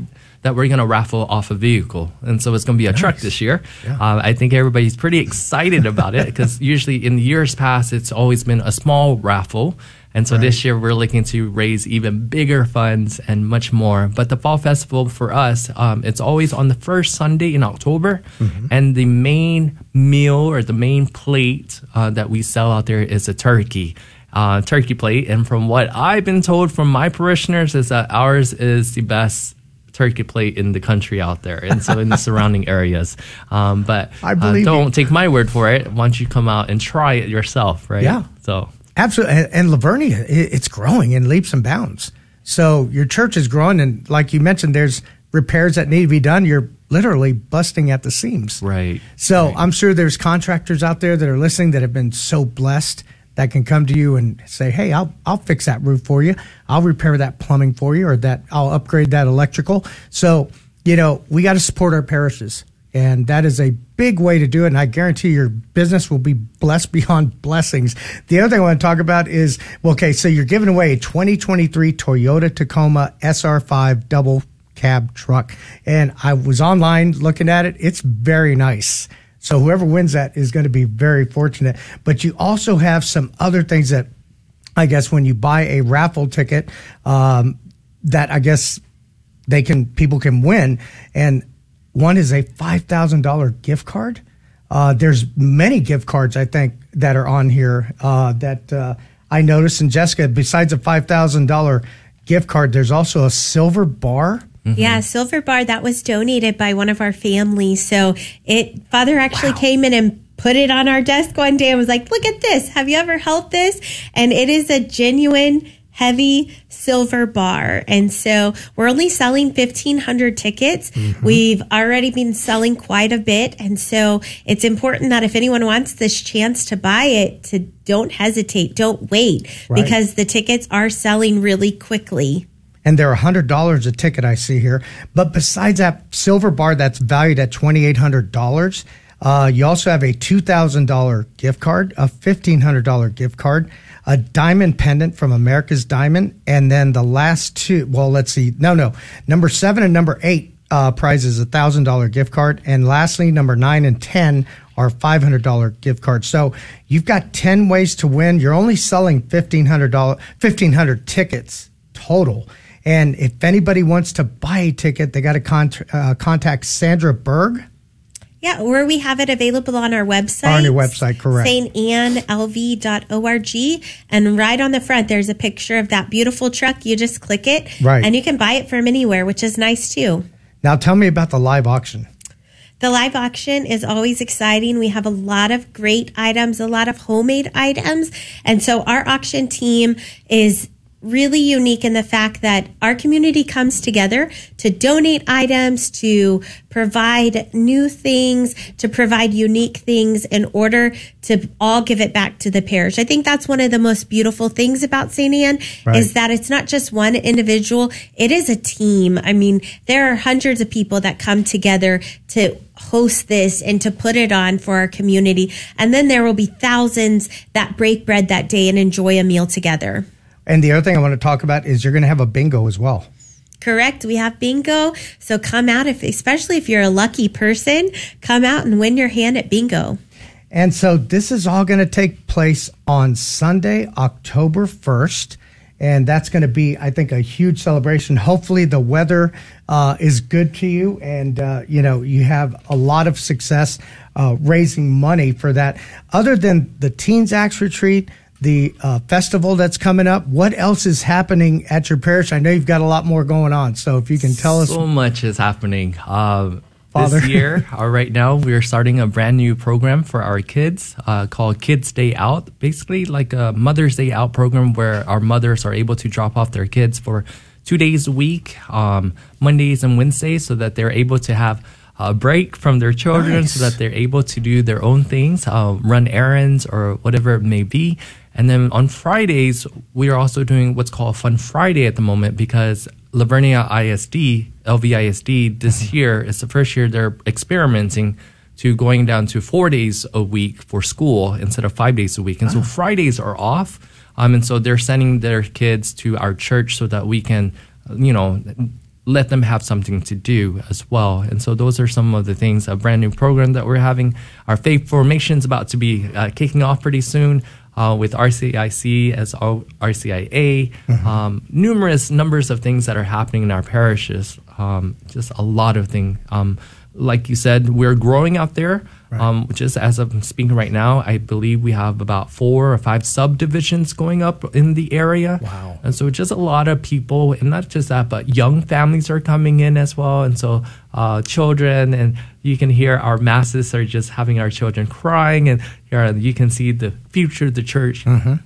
that we're going to raffle off a vehicle. And so it's going to be a truck this year. Uh, I think everybody's pretty excited about it because usually in the years past, it's always been a small raffle. And so this year we're looking to raise even bigger funds and much more. But the fall festival for us, um, it's always on the first Sunday in October. And the main meal or the main plate uh, that we sell out there is a turkey uh, turkey plate. And from what I've been told from my parishioners, is that ours is the best turkey plate in the country out there, and so in the surrounding areas. Um, but I uh, don't you. take my word for it. Why don't you come out and try it yourself, right? Yeah. So Absolutely. And, and La Vernia, i- it's growing in leaps and bounds. So your church is growing. And like you mentioned, there's repairs that need to be done. You're literally busting at the seams. right. So I'm sure there's contractors out there that are listening that have been so blessed that can come to you and say, "Hey, I'll I'll fix that roof for you. I'll repair that plumbing for you, or that I'll upgrade that electrical." So you know we got to support our parishes, and that is a big way to do it. And I guarantee your business will be blessed beyond blessings. The other thing I want to talk about is okay, so you're giving away a 2023 Toyota Tacoma SR5 double cab truck. And I was online looking at it. It's very nice. So whoever wins that is going to be very fortunate. But you also have some other things that I guess when you buy a raffle ticket, um, that I guess they can people can win. And one is a five thousand dollar gift card. Uh, there's many gift cards I think that are on here uh, that uh, I noticed. And Jessica, besides a five thousand dollar gift card, there's also a silver bar. Mm-hmm. Yeah, silver bar that was donated by one of our families. So it father actually came in and put it on our desk one day and was like, "Look at this. Have you ever held this?" And it is a genuine heavy silver bar. And so we're only selling 1500 tickets. Mm-hmm. We've already been selling quite a bit. And so it's important that if anyone wants this chance to buy it, to don't hesitate, don't wait Right. because the tickets are selling really quickly. And they're hundred dollars a ticket. I see here. But besides that silver bar that's valued at twenty eight hundred dollars, uh, you also have a two thousand dollar gift card, a fifteen hundred dollar gift card, a diamond pendant from America's Diamond, and then the last two. Well, let's see. No, no, number seven and number eight uh, prizes a thousand dollar gift card, and lastly, number nine and ten are five hundred dollar gift cards. So you've got ten ways to win. You're only selling fifteen hundred dollar fifteen hundred tickets total. And if anybody wants to buy a ticket, they got to con- uh, contact Sandra Berg. Yeah, or we have it available on our website. On your website, correct. stannlv.org. And right on the front, there's a picture of that beautiful truck. You just click it. Right. And you can buy it from anywhere, which is nice too. Now, tell me about the live auction. The live auction is always exciting. We have a lot of great items, a lot of homemade items. And so our auction team is really unique in the fact that our community comes together to donate items, to provide new things, to provide unique things in order to all give it back to the parish. I think that's one of the most beautiful things about St. Anne Right. is that it's not just one individual, it is a team. I mean, there are hundreds of people that come together to host this and to put it on for our community. And then there will be thousands that break bread that day and enjoy a meal together. And the other thing I want to talk about is you're going to have a bingo as well. Correct. We have bingo. So come out if, especially if you're a lucky person, come out and win your hand at bingo. And so this is all going to take place on Sunday, October 1st. And that's going to be, I think, a huge celebration. Hopefully, the weather uh, is good to you and, uh, you know, you have a lot of success uh, raising money for that. Other than the Teens Acts Retreat, the uh, festival that's coming up, what else is happening at your parish? I know you've got a lot more going on. So if you can tell us. So much is happening. Um, Father. this year, uh, right now, we are starting a brand new program for our kids uh, called Kids Day Out. Basically, like a Mother's Day Out program where our mothers are able to drop off their kids for two days a week, um, Mondays and Wednesdays, so that they're able to have a break from their children so that they're able to do their own things, uh, run errands or whatever it may be. And then on Fridays, we are also doing what's called Fun Friday at the moment because La Vernia ISD, LVISD, this year is the first year they're experimenting to going down to four days a week for school instead of five days a week. And so Fridays are off. Um, and so they're sending their kids to our church so that we can, you know, let them have something to do as well. And so those are some of the things, a brand new program that we're having. Our faith formation is about to be uh, kicking off pretty soon. Uh, with RCIC as RCIA, um, numerous numbers of things that are happening in our parishes. Um, just a lot of things. Um, like you said, we're growing out there. Um, just as I'm speaking right now, I believe we have about four or five subdivisions going up in the area. Wow. And so just a lot of people, and not just that, but young families are coming in as well. And so uh, children, and you can hear our masses are just having our children crying, and uh, you can see the future of the church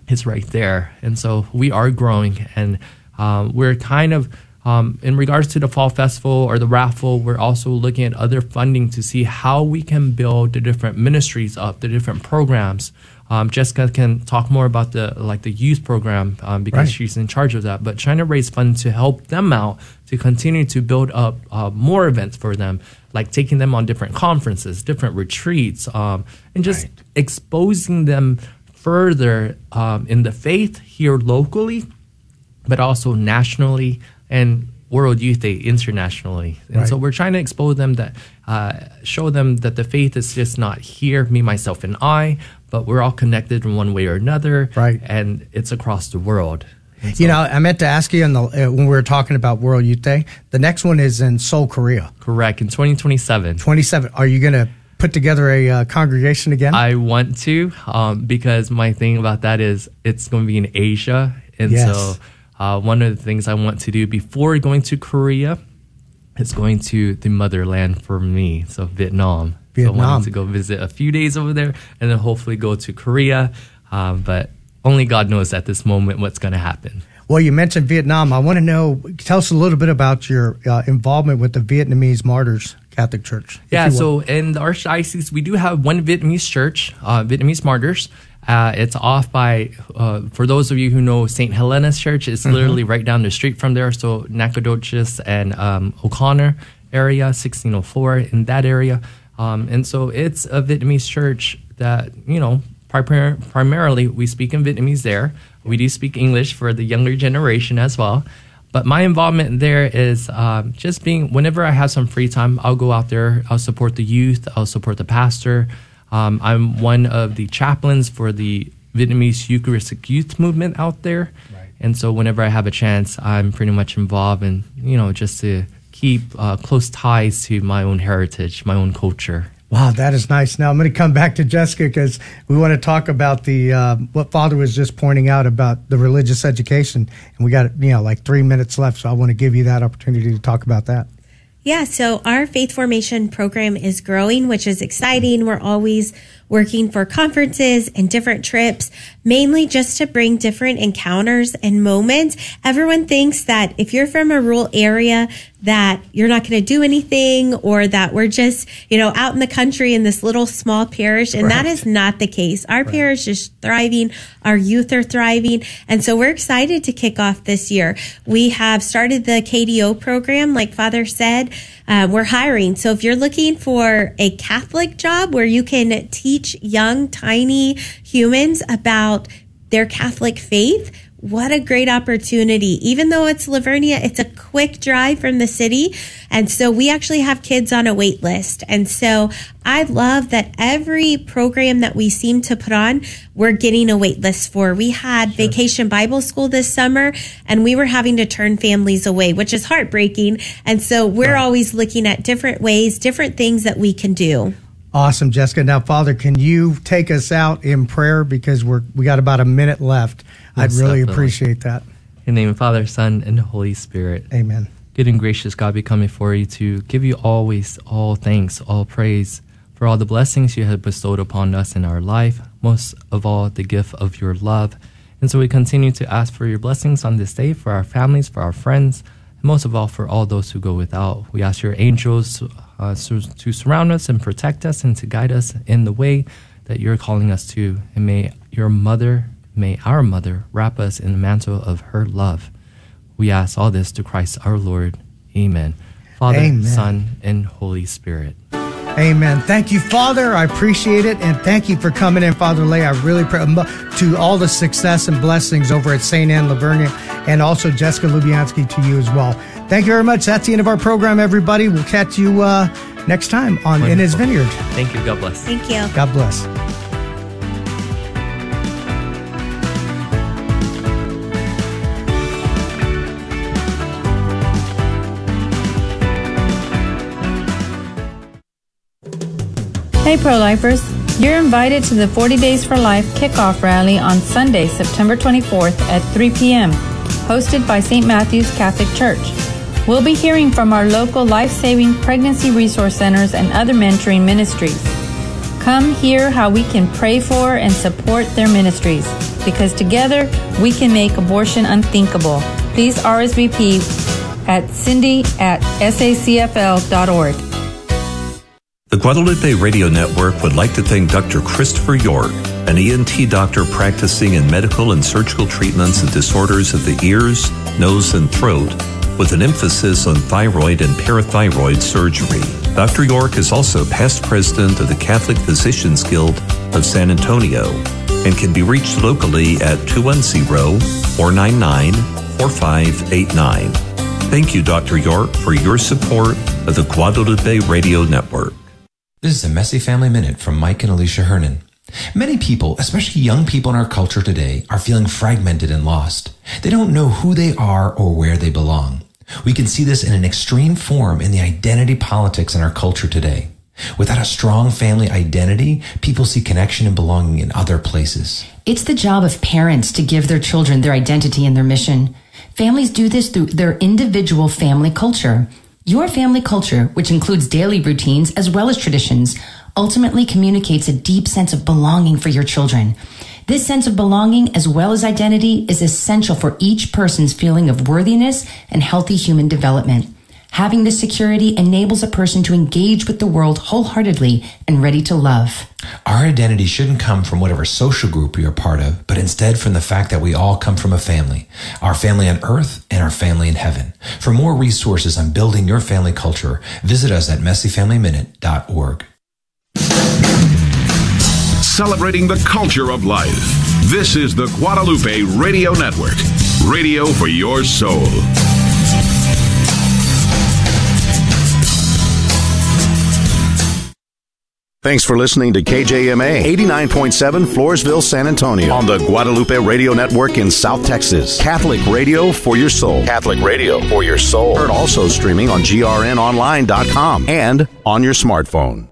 is right there. And so we are growing, and um, we're kind of. Um, in regards to the fall festival or the raffle, we're also looking at other funding to see how we can build the different ministries up, the different programs. Um, Jessica can talk more about the like the youth program um, because Right. she's in charge of that. But trying to raise funds to help them out to continue to build up uh, more events for them, like taking them on different conferences, different retreats, um, and just exposing them further um, in the faith here locally, but also nationally and World Youth Day internationally. And so we're trying to expose them that, uh, show them that the faith is just not here, me, myself, and I, but we're all connected in one way or another. Right. And it's across the world. And You know, I meant to ask you in the, uh, when we were talking about World Youth Day. The next one is in Seoul, Korea. correct. In 2027. 27. Are you going to put together a uh, congregation again? I want to um, because my thing about that is it's going to be in Asia, and Yes. so uh, one of the things I want to do before going to Korea is going to the motherland for me, so Vietnam. So I wanting to go visit a few days over there, and then hopefully go to Korea, um, but only God knows at this moment what's going to happen. well, you mentioned Vietnam. I want to know, tell us a little bit about your uh, involvement with the Vietnamese Martyrs Catholic Church. Yeah, so in the Archdiocese, we do have one Vietnamese church, uh, Vietnamese Martyrs. Uh, it's off by, uh, for those of you who know St. Helena's Church, it's Mm-hmm. literally right down the street from there. So Nacogdoches and um, O'Connor area, 1604, in that area. Um, and so it's a Vietnamese church that, you know, primar- primarily we speak in Vietnamese there. We do speak English for the younger generation as well. But my involvement there is um, just being, whenever I have some free time, I'll go out there, I'll support the youth, I'll support the pastor. Um, I'm one of the chaplains for the Vietnamese Eucharistic Youth Movement out there. And so whenever I have a chance, I'm pretty much involved in, you know, just to keep uh, close ties to my own heritage, my own culture. Wow, that is nice. Now I'm going to come back to Jessica because we want to talk about the uh, what Father was just pointing out about the religious education, and we got you know like three minutes left, so I want to give you that opportunity to talk about that. Yeah, so our faith formation program is growing, which is exciting. We're always working for conferences and different trips, mainly just to bring different encounters and moments. Everyone thinks that if you're from a rural area, that you're not going to do anything or that we're just, you know, out in the country in this little small parish. And right. that is not the case. Our right. parish is thriving. Our youth are thriving. And so we're excited to kick off this year. We have started the KDO program, like Father said. Uh, we're hiring. So if you're looking for a Catholic job where you can teach young, tiny humans about their Catholic faith, what a great opportunity. Even though it's La Vernia, it's a quick drive from the city. And so we actually have kids on a wait list. And so I love that every program that we seem to put on, we're getting a wait list for. We had sure. vacation Bible school this summer and we were having to turn families away, which is heartbreaking. And so we're right. always looking at different ways, different things that we can do. Awesome, Jessica. Now, Father, can you take us out in prayer because we're we got about a minute left. I'd really definitely. appreciate that. In the name of Father, Son, and Holy Spirit. Amen. Good and gracious God, we come before you to give you always all thanks, all praise for all the blessings you have bestowed upon us in our life, most of all, the gift of your love. And so we continue to ask for your blessings on this day for our families, for our friends, and most of all, for all those who go without. We ask your angels uh, to, to surround us and protect us and to guide us in the way that you're calling us to. And may your mother, may our mother wrap us in the mantle of her love. We ask all this to Christ our Lord. Amen. Father, Amen. Son, and Holy Spirit. Amen. Thank you, Father. I appreciate it. And thank you for coming in, Father Lay. I really pray to all the success and blessings over at St. Anne La Vernia and also Jessica Lubianski to you as well. Thank you very much. That's the end of our program, everybody. We'll catch you uh, next time on Wonderful. In His Vineyard. Thank you. God bless. Thank you. God bless. Hey, pro lifers. You're invited to the 40 Days for Life kickoff rally on Sunday, September 24th at 3 p.m., hosted by St. Matthew's Catholic Church. We'll be hearing from our local life saving pregnancy resource centers and other mentoring ministries. Come hear how we can pray for and support their ministries because together we can make abortion unthinkable. Please RSVP at cindy at sacfl.org. The Guadalupe Radio Network would like to thank Dr. Christopher York, an ENT doctor practicing in medical and surgical treatments of disorders of the ears, nose, and throat with an emphasis on thyroid and parathyroid surgery. Dr. York is also past president of the Catholic Physicians Guild of San Antonio and can be reached locally at 210-499-4589. Thank you, Dr. York, for your support of the Guadalupe Radio Network. This is a Messy Family Minute from Mike and Alicia Hernon. Many people, especially young people in our culture today, are feeling fragmented and lost. They don't know who they are or where they belong. We can see this in an extreme form in the identity politics in our culture today. Without a strong family identity, people see connection and belonging in other places. It's the job of parents to give their children their identity and their mission. Families do this through their individual family culture. Your family culture, which includes daily routines as well as traditions, ultimately communicates a deep sense of belonging for your children. This sense of belonging as well as identity is essential for each person's feeling of worthiness and healthy human development. Having this security enables a person to engage with the world wholeheartedly and ready to love. Our identity shouldn't come from whatever social group we are part of, but instead from the fact that we all come from a family, our family on earth and our family in heaven. For more resources on building your family culture, visit us at messyfamilyminute.org celebrating the culture of life. This is the Guadalupe Radio Network, radio for your soul. Thanks for listening to KJMA 89.7 Floresville, San Antonio on the Guadalupe Radio Network in South Texas. Catholic radio for your soul. Catholic radio for your soul. Heard also streaming on grnonline.com and on your smartphone.